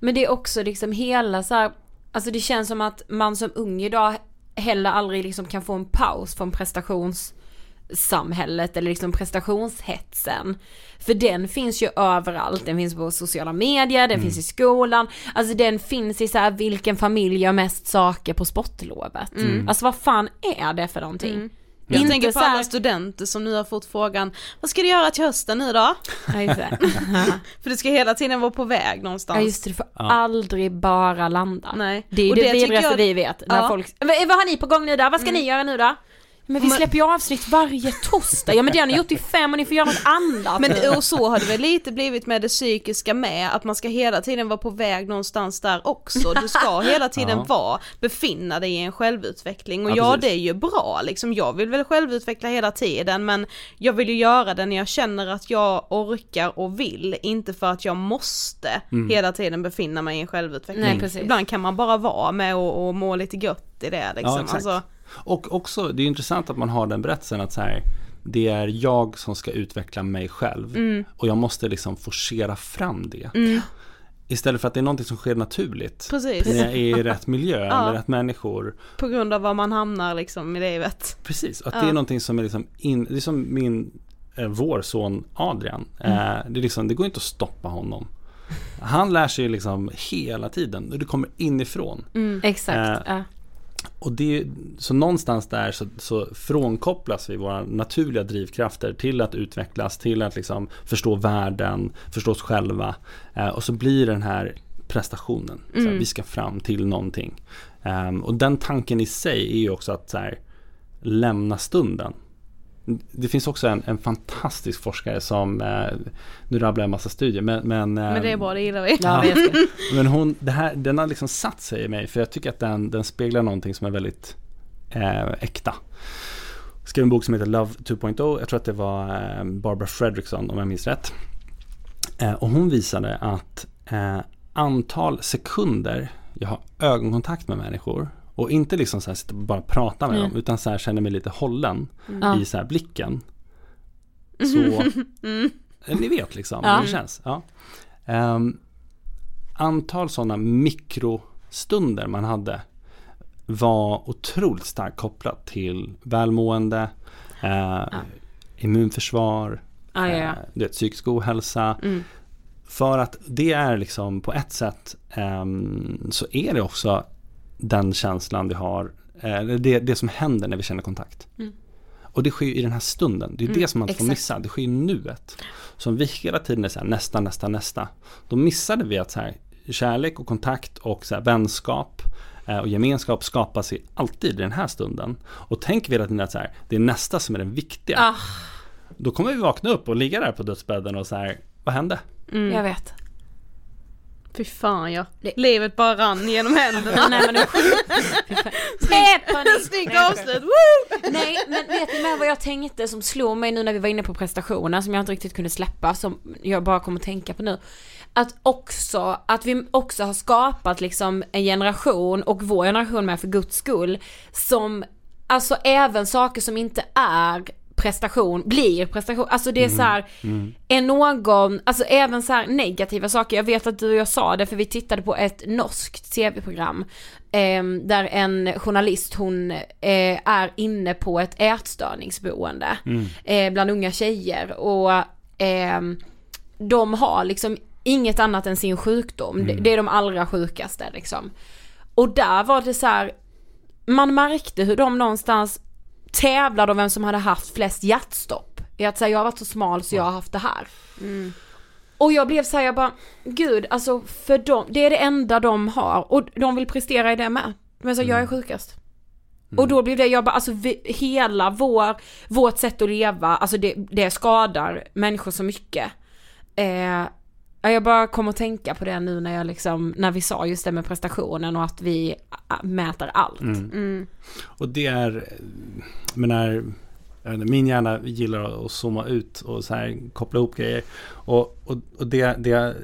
Men det är också liksom hela så här, alltså det känns som att man som ung idag heller aldrig liksom kan få en paus från prestationssamhället eller liksom prestationshetsen. För den finns ju överallt, den finns på sociala medier, den finns i skolan, alltså den finns i så här vilken familj gör mest saker på sportlovet. Alltså vad fan är det för någonting? Jag Inte tänker på här- alla studenter som nu har fått frågan, vad ska du göra till hösten nu då? Ja just det. För du ska hela tiden vara på väg någonstans. Ja just det, du får aldrig bara landa. Nej. Det är Och det, det vidrigaste jag- vi vet. När Ja. folk, vad, vad har ni på gång nu då? Vad ska ni göra nu då? Men vi släpper ju avsnitt varje torsdag. Ja men det har ni gjort i fem och ni får göra något annat Men och så har det väl lite blivit med det psykiska med, att man ska hela tiden vara på väg någonstans där också. Du ska hela tiden Ja. vara, befinna dig i en självutveckling. Och Ja, ja, det är ju bra liksom, jag vill väl självutveckla hela tiden men jag vill ju göra det när jag känner att jag orkar och vill, inte för att jag måste Mm. hela tiden befinna mig i en självutveckling. Nej, precis. Ibland kan man bara vara med och, och må lite gött i det liksom. Ja, exakt. alltså, Och också, det är intressant att man har den berättelsen att så här, det är jag som ska utveckla mig själv. Mm. Och jag måste liksom forcera fram det. Istället för att det är någonting som sker naturligt. Precis. När jag är i rätt miljö, Ja. med rätt människor. på grund av var man hamnar liksom i livet. Precis, att Ja. det är någonting som är liksom in, det är som min, eh, vår son Adrian. Eh, det, är liksom, det går inte att stoppa honom. Han lär sig liksom hela tiden och det kommer inifrån. Exakt. Eh. Och det, så någonstans där så, så frånkopplas vi våra naturliga drivkrafter till att utvecklas, till att liksom förstå världen, förstå oss själva. Eh, och så blir den här prestationen, så här, vi ska fram till någonting. Ehm, och den tanken i sig är ju också att så här, lämna stunden. Det finns också en, en fantastisk forskare som, eh, nu rabblar jag en massa studier, men, men, Men det är bra, det gillar vi. Ja, men hon, det här, den har liksom satt sig i mig för jag tycker att den, den speglar någonting som är väldigt eh, äkta. Jag skrev en bok som heter Love 2.0, jag tror att det var eh, Barbara Fredrickson om jag minns rätt. Eh, och hon visade att eh, antal sekunder jag har ögonkontakt med människor och inte liksom så här sitta och bara prata med Mm. dem utan så här känner mig lite hållen Ja. i så här blicken. Så, Eh, ni vet liksom Ja. hur det känns. Ja. Ehm, antal sådana mikrostunder man hade var otroligt starkt kopplat till välmående, eh, immunförsvar, Ja, ja, ja. eh, vet, psykisk ohälsa. Mm. För att det är liksom på ett sätt ehm, så är det också den känslan vi har, eh, det, det som händer när vi känner kontakt. Och det sker ju i den här stunden, det är det som man inte får missa, det sker i nuet. Så om vi hela tiden är så här, nästa, nästa, nästa, då missade vi att så här, kärlek och kontakt och så här, vänskap eh, och gemenskap skapas i alltid i den här stunden. Och tänker vi hela tiden att så här, det är nästa som är den viktiga, Ah, då kommer vi vakna upp och ligga där på dödsbädden och så här, vad hände? Jag vet. Fy fan ja. Det- Livet bara rann genom händerna. Nej men panik. Snyggt avslut! Nej men vet ni med vad jag tänkte som slog mig nu när vi var inne på prestationer som jag inte riktigt kunde släppa som jag bara kommer att tänka på nu. Att också, att vi också har skapat liksom en generation och vår generation med för guds skull som, alltså även saker som inte är prestation blir prestation, alltså det är så här, är någon, alltså även så här negativa saker, jag vet att du och jag sa det för vi tittade på ett norskt tv-program eh, där en journalist hon eh, är inne på ett ätstörningsboende eh, bland unga tjejer. Och ehm, de har liksom inget annat än sin sjukdom, det, det är de allra sjukaste liksom. Och där var det så här, man märkte hur de någonstans tävlade om vem som hade haft flest hjärtstopp. I att säga jag har varit så smal så jag har haft det här. Och jag blev så här, jag bara, gud alltså för dem, det är det enda de har och de vill prestera i det med. Men så jag är sjukast. Och då blev det, jag bara, alltså vi, hela vår, vårt sätt att leva, alltså det, det skadar människor så mycket. Eh, jag bara kom att tänka på det nu när jag liksom, när vi sa just det med prestationen och att vi mäter allt. Och det är, jag jag vet inte, min hjärna gillar att zooma ut och så här koppla ihop grejer. Och, och, och det, det,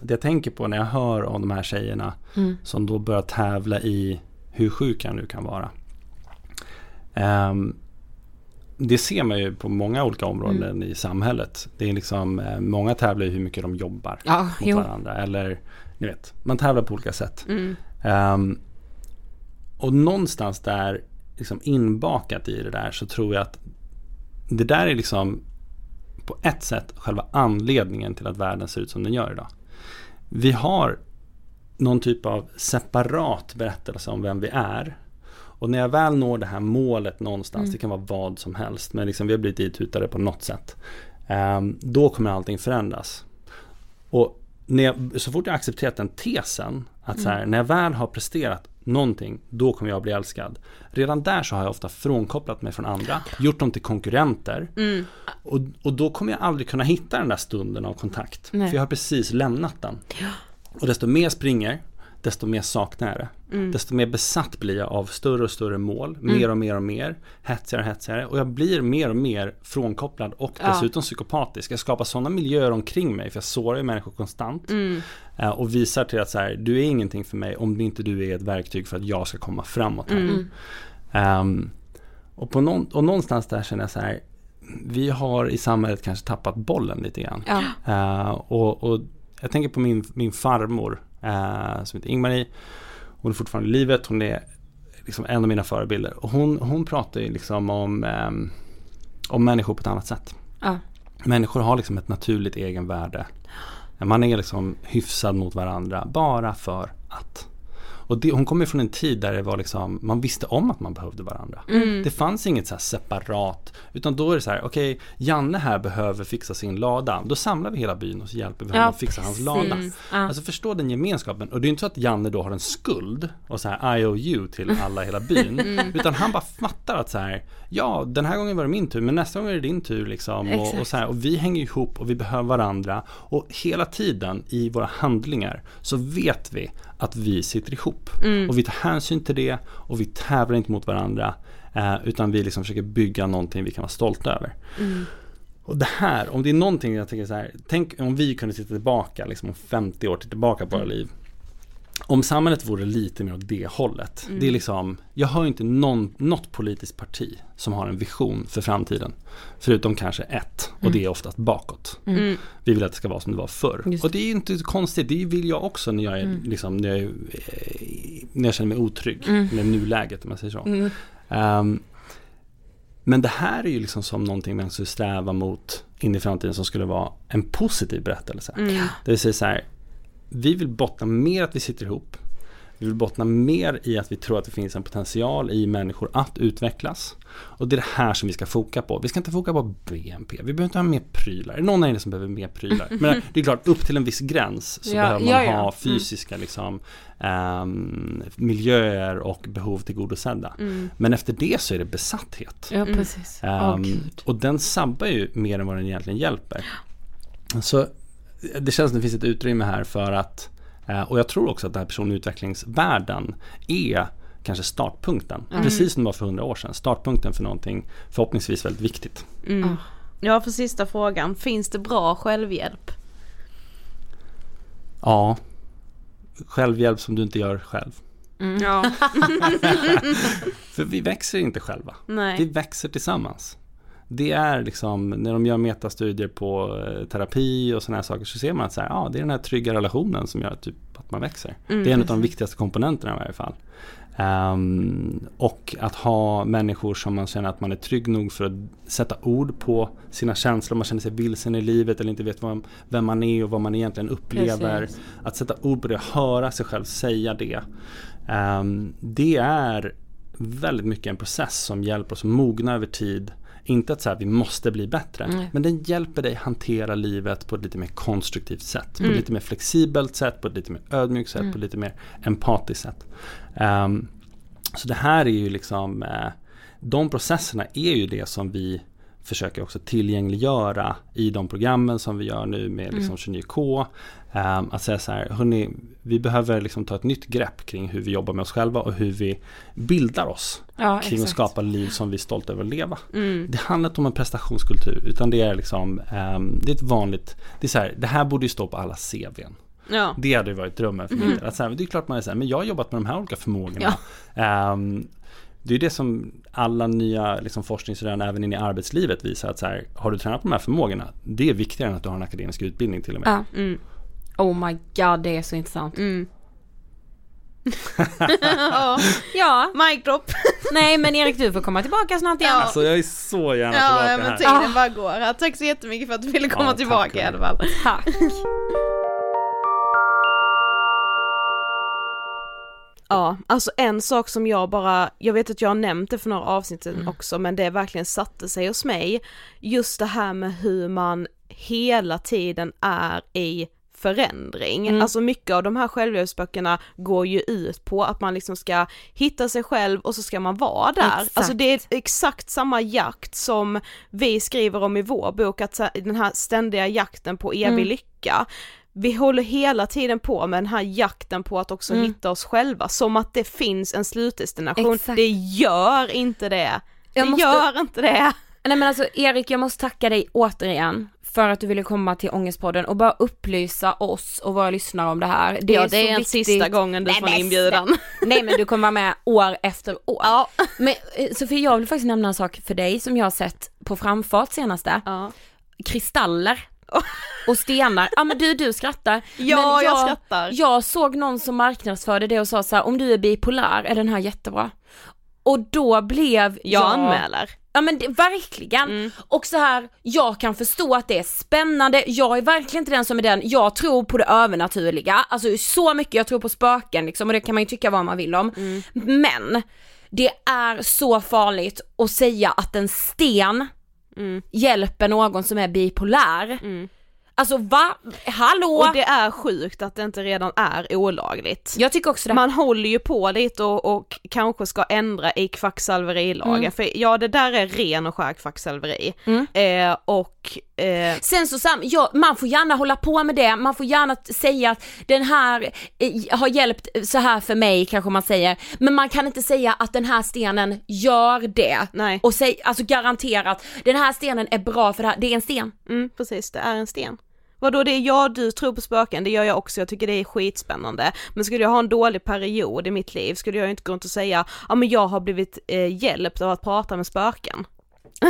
det jag tänker på när jag hör om de här tjejerna som då börjar tävla i hur sjuk jag nu kan vara. Ehm, det ser man ju på många olika områden mm. i samhället. Det är liksom, eh, många tävlar i hur mycket de jobbar ja, mot jo. varandra. Eller, ni vet, man tävlar på olika sätt. Mm. Um, och någonstans där, liksom inbakat i det där, så tror jag att det där är liksom på ett sätt själva anledningen till att världen ser ut som den gör idag. Vi har någon typ av separat berättelse om vem vi är. Och när jag väl når det här målet någonstans, mm. det kan vara vad som helst, men liksom vi har blivit ditutade på något sätt. Um, då kommer allting förändras. Och när jag, så fort jag accepterat den tesen, att så här, mm. när jag väl har presterat någonting, då kommer jag bli älskad. Redan där så har jag ofta frånkopplat mig från andra, gjort dem till konkurrenter. Mm. Och, och då kommer jag aldrig kunna hitta den där stunden av kontakt. Nej. För jag har precis lämnat den. Och desto mer springer, desto mer saknar jag det. Mm. Desto mer besatt blir jag av större och större mål, mm. mer och mer och mer, hetsigare och hetsigare. Och jag blir mer och mer frånkopplad och dessutom ja. psykopatisk. Jag skapar sådana miljöer omkring mig, för jag sårar ju människor konstant. Mm. Eh, och visar till att så här, du är ingenting för mig om inte du är ett verktyg för att jag ska komma framåt här. Um, och, på någon, och någonstans där känner jag så här, vi har i samhället kanske tappat bollen lite grann. Ja. Uh, och, och jag tänker på min, min farmor eh, som heter Ingmarie. Hon är fortfarande i livet, hon är liksom en av mina förebilder. Och hon, hon pratar ju liksom om, eh, om människor på ett annat sätt. Ja. Människor har liksom ett naturligt egenvärde. Man är liksom hyfsad mot varandra bara för att. Och det, hon kommer från en tid där det var liksom, man visste om att man behövde varandra. Mm. Det fanns inget så separat, utan då är det så här, okej, okay, Janne här behöver fixa sin lada. Då samlar vi hela byn och så hjälper vi honom ja, att fixa hans lada. Ja. Alltså förstå den gemenskapen. Och det är inte så att Janne då har en skuld och så här IOU till alla i hela byn. Mm. Utan han bara fattar att så här, ja, den här gången var det min tur, men nästa gång är det din tur liksom. Och, och, så här, och vi hänger ihop och vi behöver varandra. Och hela tiden i våra handlingar så vet vi att vi sitter ihop. Mm. Och vi tar hänsyn till det och vi tävlar inte mot varandra. Eh, utan vi liksom försöker bygga någonting vi kan vara stolta över. Mm. Och det här, om det är någonting jag tänker så här, tänk om vi kunde sitta tillbaka, liksom om 50 år tillbaka på våra mm. liv om samhället vore lite mer åt det hållet. Mm. Det är liksom, jag hör inte någon, något politiskt parti som har en vision för framtiden. Förutom kanske ett och mm. det är oftast bakåt. Mm. mm. Vi vill att det ska vara som det var förr. Just. Och det är inte konstigt, det vill jag också när jag, är, mm. liksom, när jag, när jag känner mig otrygg mm. med nuläget om man säger så. Um, men det här är ju liksom som någonting man skulle sträva mot in i framtiden som skulle vara en positiv berättelse. Mm. Det vill säga så här, vi vill bottna mer att vi sitter ihop. Vi vill bottna mer i att vi tror att det finns en potential i människor att utvecklas. Och det är det här som vi ska foka på. Vi ska inte foka på BNP. Vi behöver inte ha mer prylar. Är det någon av er som behöver mer prylar? Men det är klart, upp till en viss gräns så ja, behöver man ja, ja. ha mm. fysiska liksom, um, miljöer och behov tillgodosedda. Mm. Men efter det så är det besatthet. Ja, precis. Um, oh, och den sabbar ju mer än vad den egentligen hjälper. Så det känns som det finns ett utrymme här för att eh, och jag tror också att den här personutvecklingsvärlden är kanske startpunkten. Mm. Precis som det var för hundra år sedan. Startpunkten för någonting förhoppningsvis väldigt viktigt. Mm. Ja, för sista frågan. Finns det bra självhjälp? Ja. Självhjälp som du inte gör själv. Mm. Ja. för vi växer inte själva. Nej. Vi växer tillsammans det är liksom, när de gör metastudier på eh, terapi och sådana här saker så ser man att så här, ja, det är den här trygga relationen som gör typ att man växer. Mm, det är en av de viktigaste komponenterna i varje fall. Um, och att ha människor som man känner att man är trygg nog för att sätta ord på sina känslor, man känner sig vilsen i livet eller inte vet vem, vem man är och vad man egentligen upplever. Precis. Att sätta ord på det, höra sig själv säga det. Um, det är väldigt mycket en process som hjälper oss mogna över tid inte att så här, vi måste bli bättre. Mm. Men den hjälper dig hantera livet på ett lite mer konstruktivt sätt. Mm. På ett lite mer flexibelt sätt, på ett lite mer ödmjukt sätt, mm. på ett lite mer empatiskt sätt. Um, så det här är ju liksom, uh, de processerna är ju det som vi försöker också tillgängliggöra i de programmen som vi gör nu med liksom 29K. Um, att säga så här, hörni, vi behöver liksom ta ett nytt grepp kring hur vi jobbar med oss själva och hur vi bildar oss ja, kring exakt. att skapa liv som vi är stolta över att leva. Mm. Det handlar inte om en prestationskultur utan det är liksom, um, det är ett vanligt, det är så här, det här borde ju stå på alla CVn. Ja. Det hade varit drömmen för min mm. del. Att så här, det är klart man är så här, men jag har jobbat med de här olika förmågorna. Ja. Um, det är det som alla nya liksom, forskningsrön även in i arbetslivet visar att så här, har du tränat på de här förmågorna, det är viktigare än att du har en akademisk utbildning till och med. Ja. Mm. Oh my god, det är så intressant. Mm. ja. Mic drop. Nej men Erik du får komma tillbaka snart igen. Ja. Alltså jag är så gärna Ja, tillbaka ja men här. tiden bara går. Tack så jättemycket för att du ville komma Ja, tillbaka i alla fall. Tack. Ja, alltså en sak som jag bara, jag vet att jag har nämnt det för några avsnitt sedan också men det verkligen satte sig hos mig. Just det här med hur man hela tiden är i förändring. Alltså mycket av de här självhjälpsböckerna går ju ut på att man liksom ska hitta sig själv och så ska man vara där. Exakt. Alltså det är exakt samma jakt som vi skriver om i vår bok, att den här ständiga jakten på evig lycka. Vi håller hela tiden på med den här jakten på att också hitta oss själva, som att det finns en slutdestination. Exakt. Det gör inte det. Jag det måste- gör inte det. Nej men alltså Erik, jag måste tacka dig återigen för att du ville komma till Ångestpodden och bara upplysa oss och våra lyssnare om det här. Det ja, är det är viktigt. sista gången du får en inbjudan. Nej men du kommer vara med år efter år. Ja. Men eh, Sofie, jag vill faktiskt nämna en sak för dig som jag har sett på framfart senaste. Ja. Kristaller. Och stenar. Ja men du, du skrattar. Ja, men jag skrattar. Jag såg någon som marknadsförde det och sa så här, om du är bipolär är den här jättebra. Och då blev Jag anmäler. Ja men det, verkligen. Och så här, jag kan förstå att det är spännande, jag är verkligen inte den som är den, jag tror på det övernaturliga, alltså så mycket, jag tror på spöken liksom och det kan man ju tycka vad man vill om. Men det är så farligt att säga att en sten hjälper någon som är bipolär. Alltså va? Hallå? Och det är sjukt att det inte redan är olagligt. Jag tycker också det. Man håller ju på lite och, och kanske ska ändra i kvacksalverilagen, Mm. för ja det där är ren och skär kvacksalveri. Mm. Eh, och eh, Sen så sam, ja, man får gärna hålla på med det, man får gärna säga att den här eh, har hjälpt så här för mig kanske man säger, men man kan inte säga att den här stenen gör det. Nej. Och säg, alltså garanterat, den här stenen är bra för det här, det är en sten. mm, precis, det är en sten. Vadå det är jag, du tror på spöken, det gör jag också, jag tycker det är skitspännande. Men skulle jag ha en dålig period i mitt liv skulle jag inte gå runt och säga, ja men jag har blivit eh, hjälpt av att prata med spöken.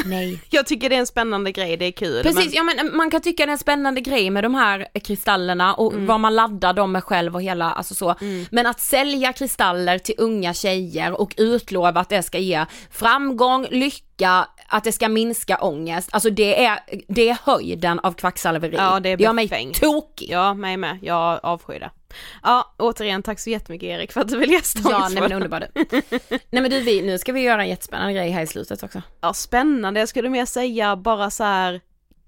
Nej. Jag tycker det är en spännande grej, det är kul. Precis, men, ja men man kan tycka det är en spännande grej med de här kristallerna och vad man laddar dem med själv och hela, alltså så. Men att sälja kristaller till unga tjejer och utlova att det ska ge framgång, lycka, att det ska minska ångest, alltså det är, det är höjden av kvacksalveri. Ja, det är gör mig befängt. tokig. Ja, mig med, jag avskyr det. Ja, återigen tack så jättemycket Erik för att du vill gästa Ja, nej men Ångestpodden. underbart. nej men du, vi, nu ska vi göra en jättespännande grej här i slutet också. Ja, spännande, jag skulle mer säga bara så här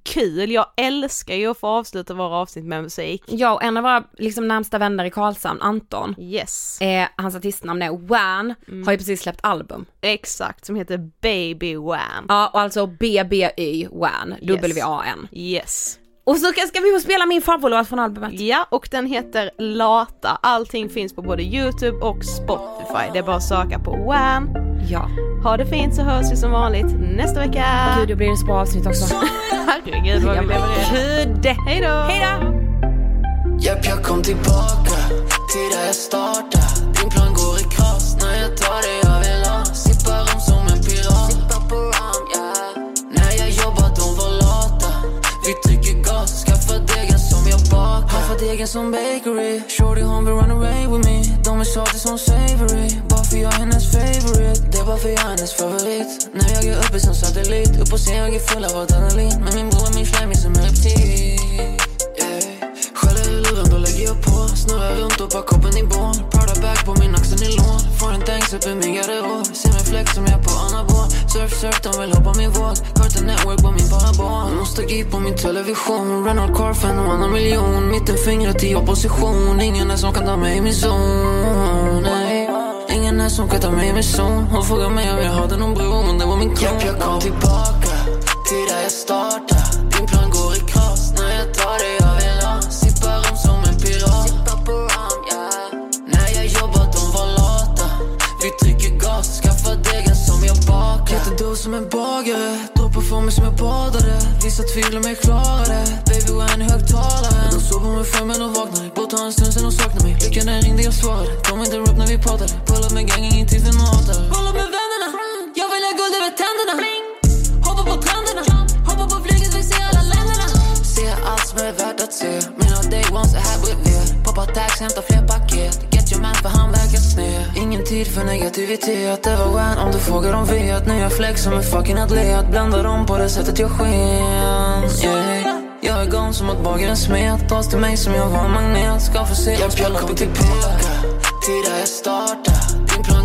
kul, jag älskar ju att få avsluta våra avsnitt med musik. Jag och en av våra liksom, närmsta vänner i Karlshamn, Anton, Yes, eh, hans artistnamn är Wan, har ju precis släppt album. exakt, som heter Baby Wham. Ja, och alltså BBY WAN, W-A-N. Yes. Och så ska ska vi få spela min favoritlåt från albumet. Ja, och den heter Lata. Allting finns på både YouTube och Spotify. Det är bara att söka på Wham. Ja. Ha det fint så hörs vi som vanligt nästa vecka. Gud, det blir ett bra avsnitt också. Herregud vad vi levererar. Gud! Hej då! Hej då! Japp, jag kom tillbaka till där jag startade Din plan går i kras när jag tar det bakar som bakery. Shorty hon vill run away with me. De är salty som savory. Bara för jag är hennes favorite. Det är bara för jag är hennes favorit När jag är uppe som satellit Upp på scen jag är full av adrenalin Men min bror är min flammy som en reptil yeah. Skäller i luren, då lägger jag på Snurrar runt och bara koppen i bål Prada bag på min axel nylon Får en tanks upp i min garderob Ser mig flex som jag på anabol Surf, surf, de vill hoppa min våg. Cartoon Network på min parabol Nostalgi på min television. Renault Car för en och annan miljon. Mittenfingret i opposition. Ingen är som kan ta mig i min zon Nej. Ingen är som kan ta mig i min zon. Hon frågar mig om jag hade någon bror Men det var min kropp. Jag kom tillbaka. Till där jag startade. Din plan går i kras. När jag tar dig som en bagare Droppar för mig som jag badade Vissa tvivlar mig klarare. Baby, vad är i högtalaren? De sover med fem men de vaknar Borta en stund sen de saknar mig. Lyckan den ringde, jag svarade De interrupt när vi pratade Pull up med gang, ingenting tid för något Pull up med vännerna. Tänderna. Hoppa på trenderna. Hoppa på flyget, vi ser alla länderna. Se allt som är värt att se. Mina day ones är här bredvid. Poppa tax, hämta fler paket. Get your man för han verkar sned tid för negativitet Det var when om du frågar de vet. Nya flex som en fucking atlet. Blandar dem på det sättet jag sken. Yeah. Jag är gone som att bagaren smet. Tas till mig som jag var en magnet. Ska få se. Jag, jag kommer tillbaka Till där jag startade Din plan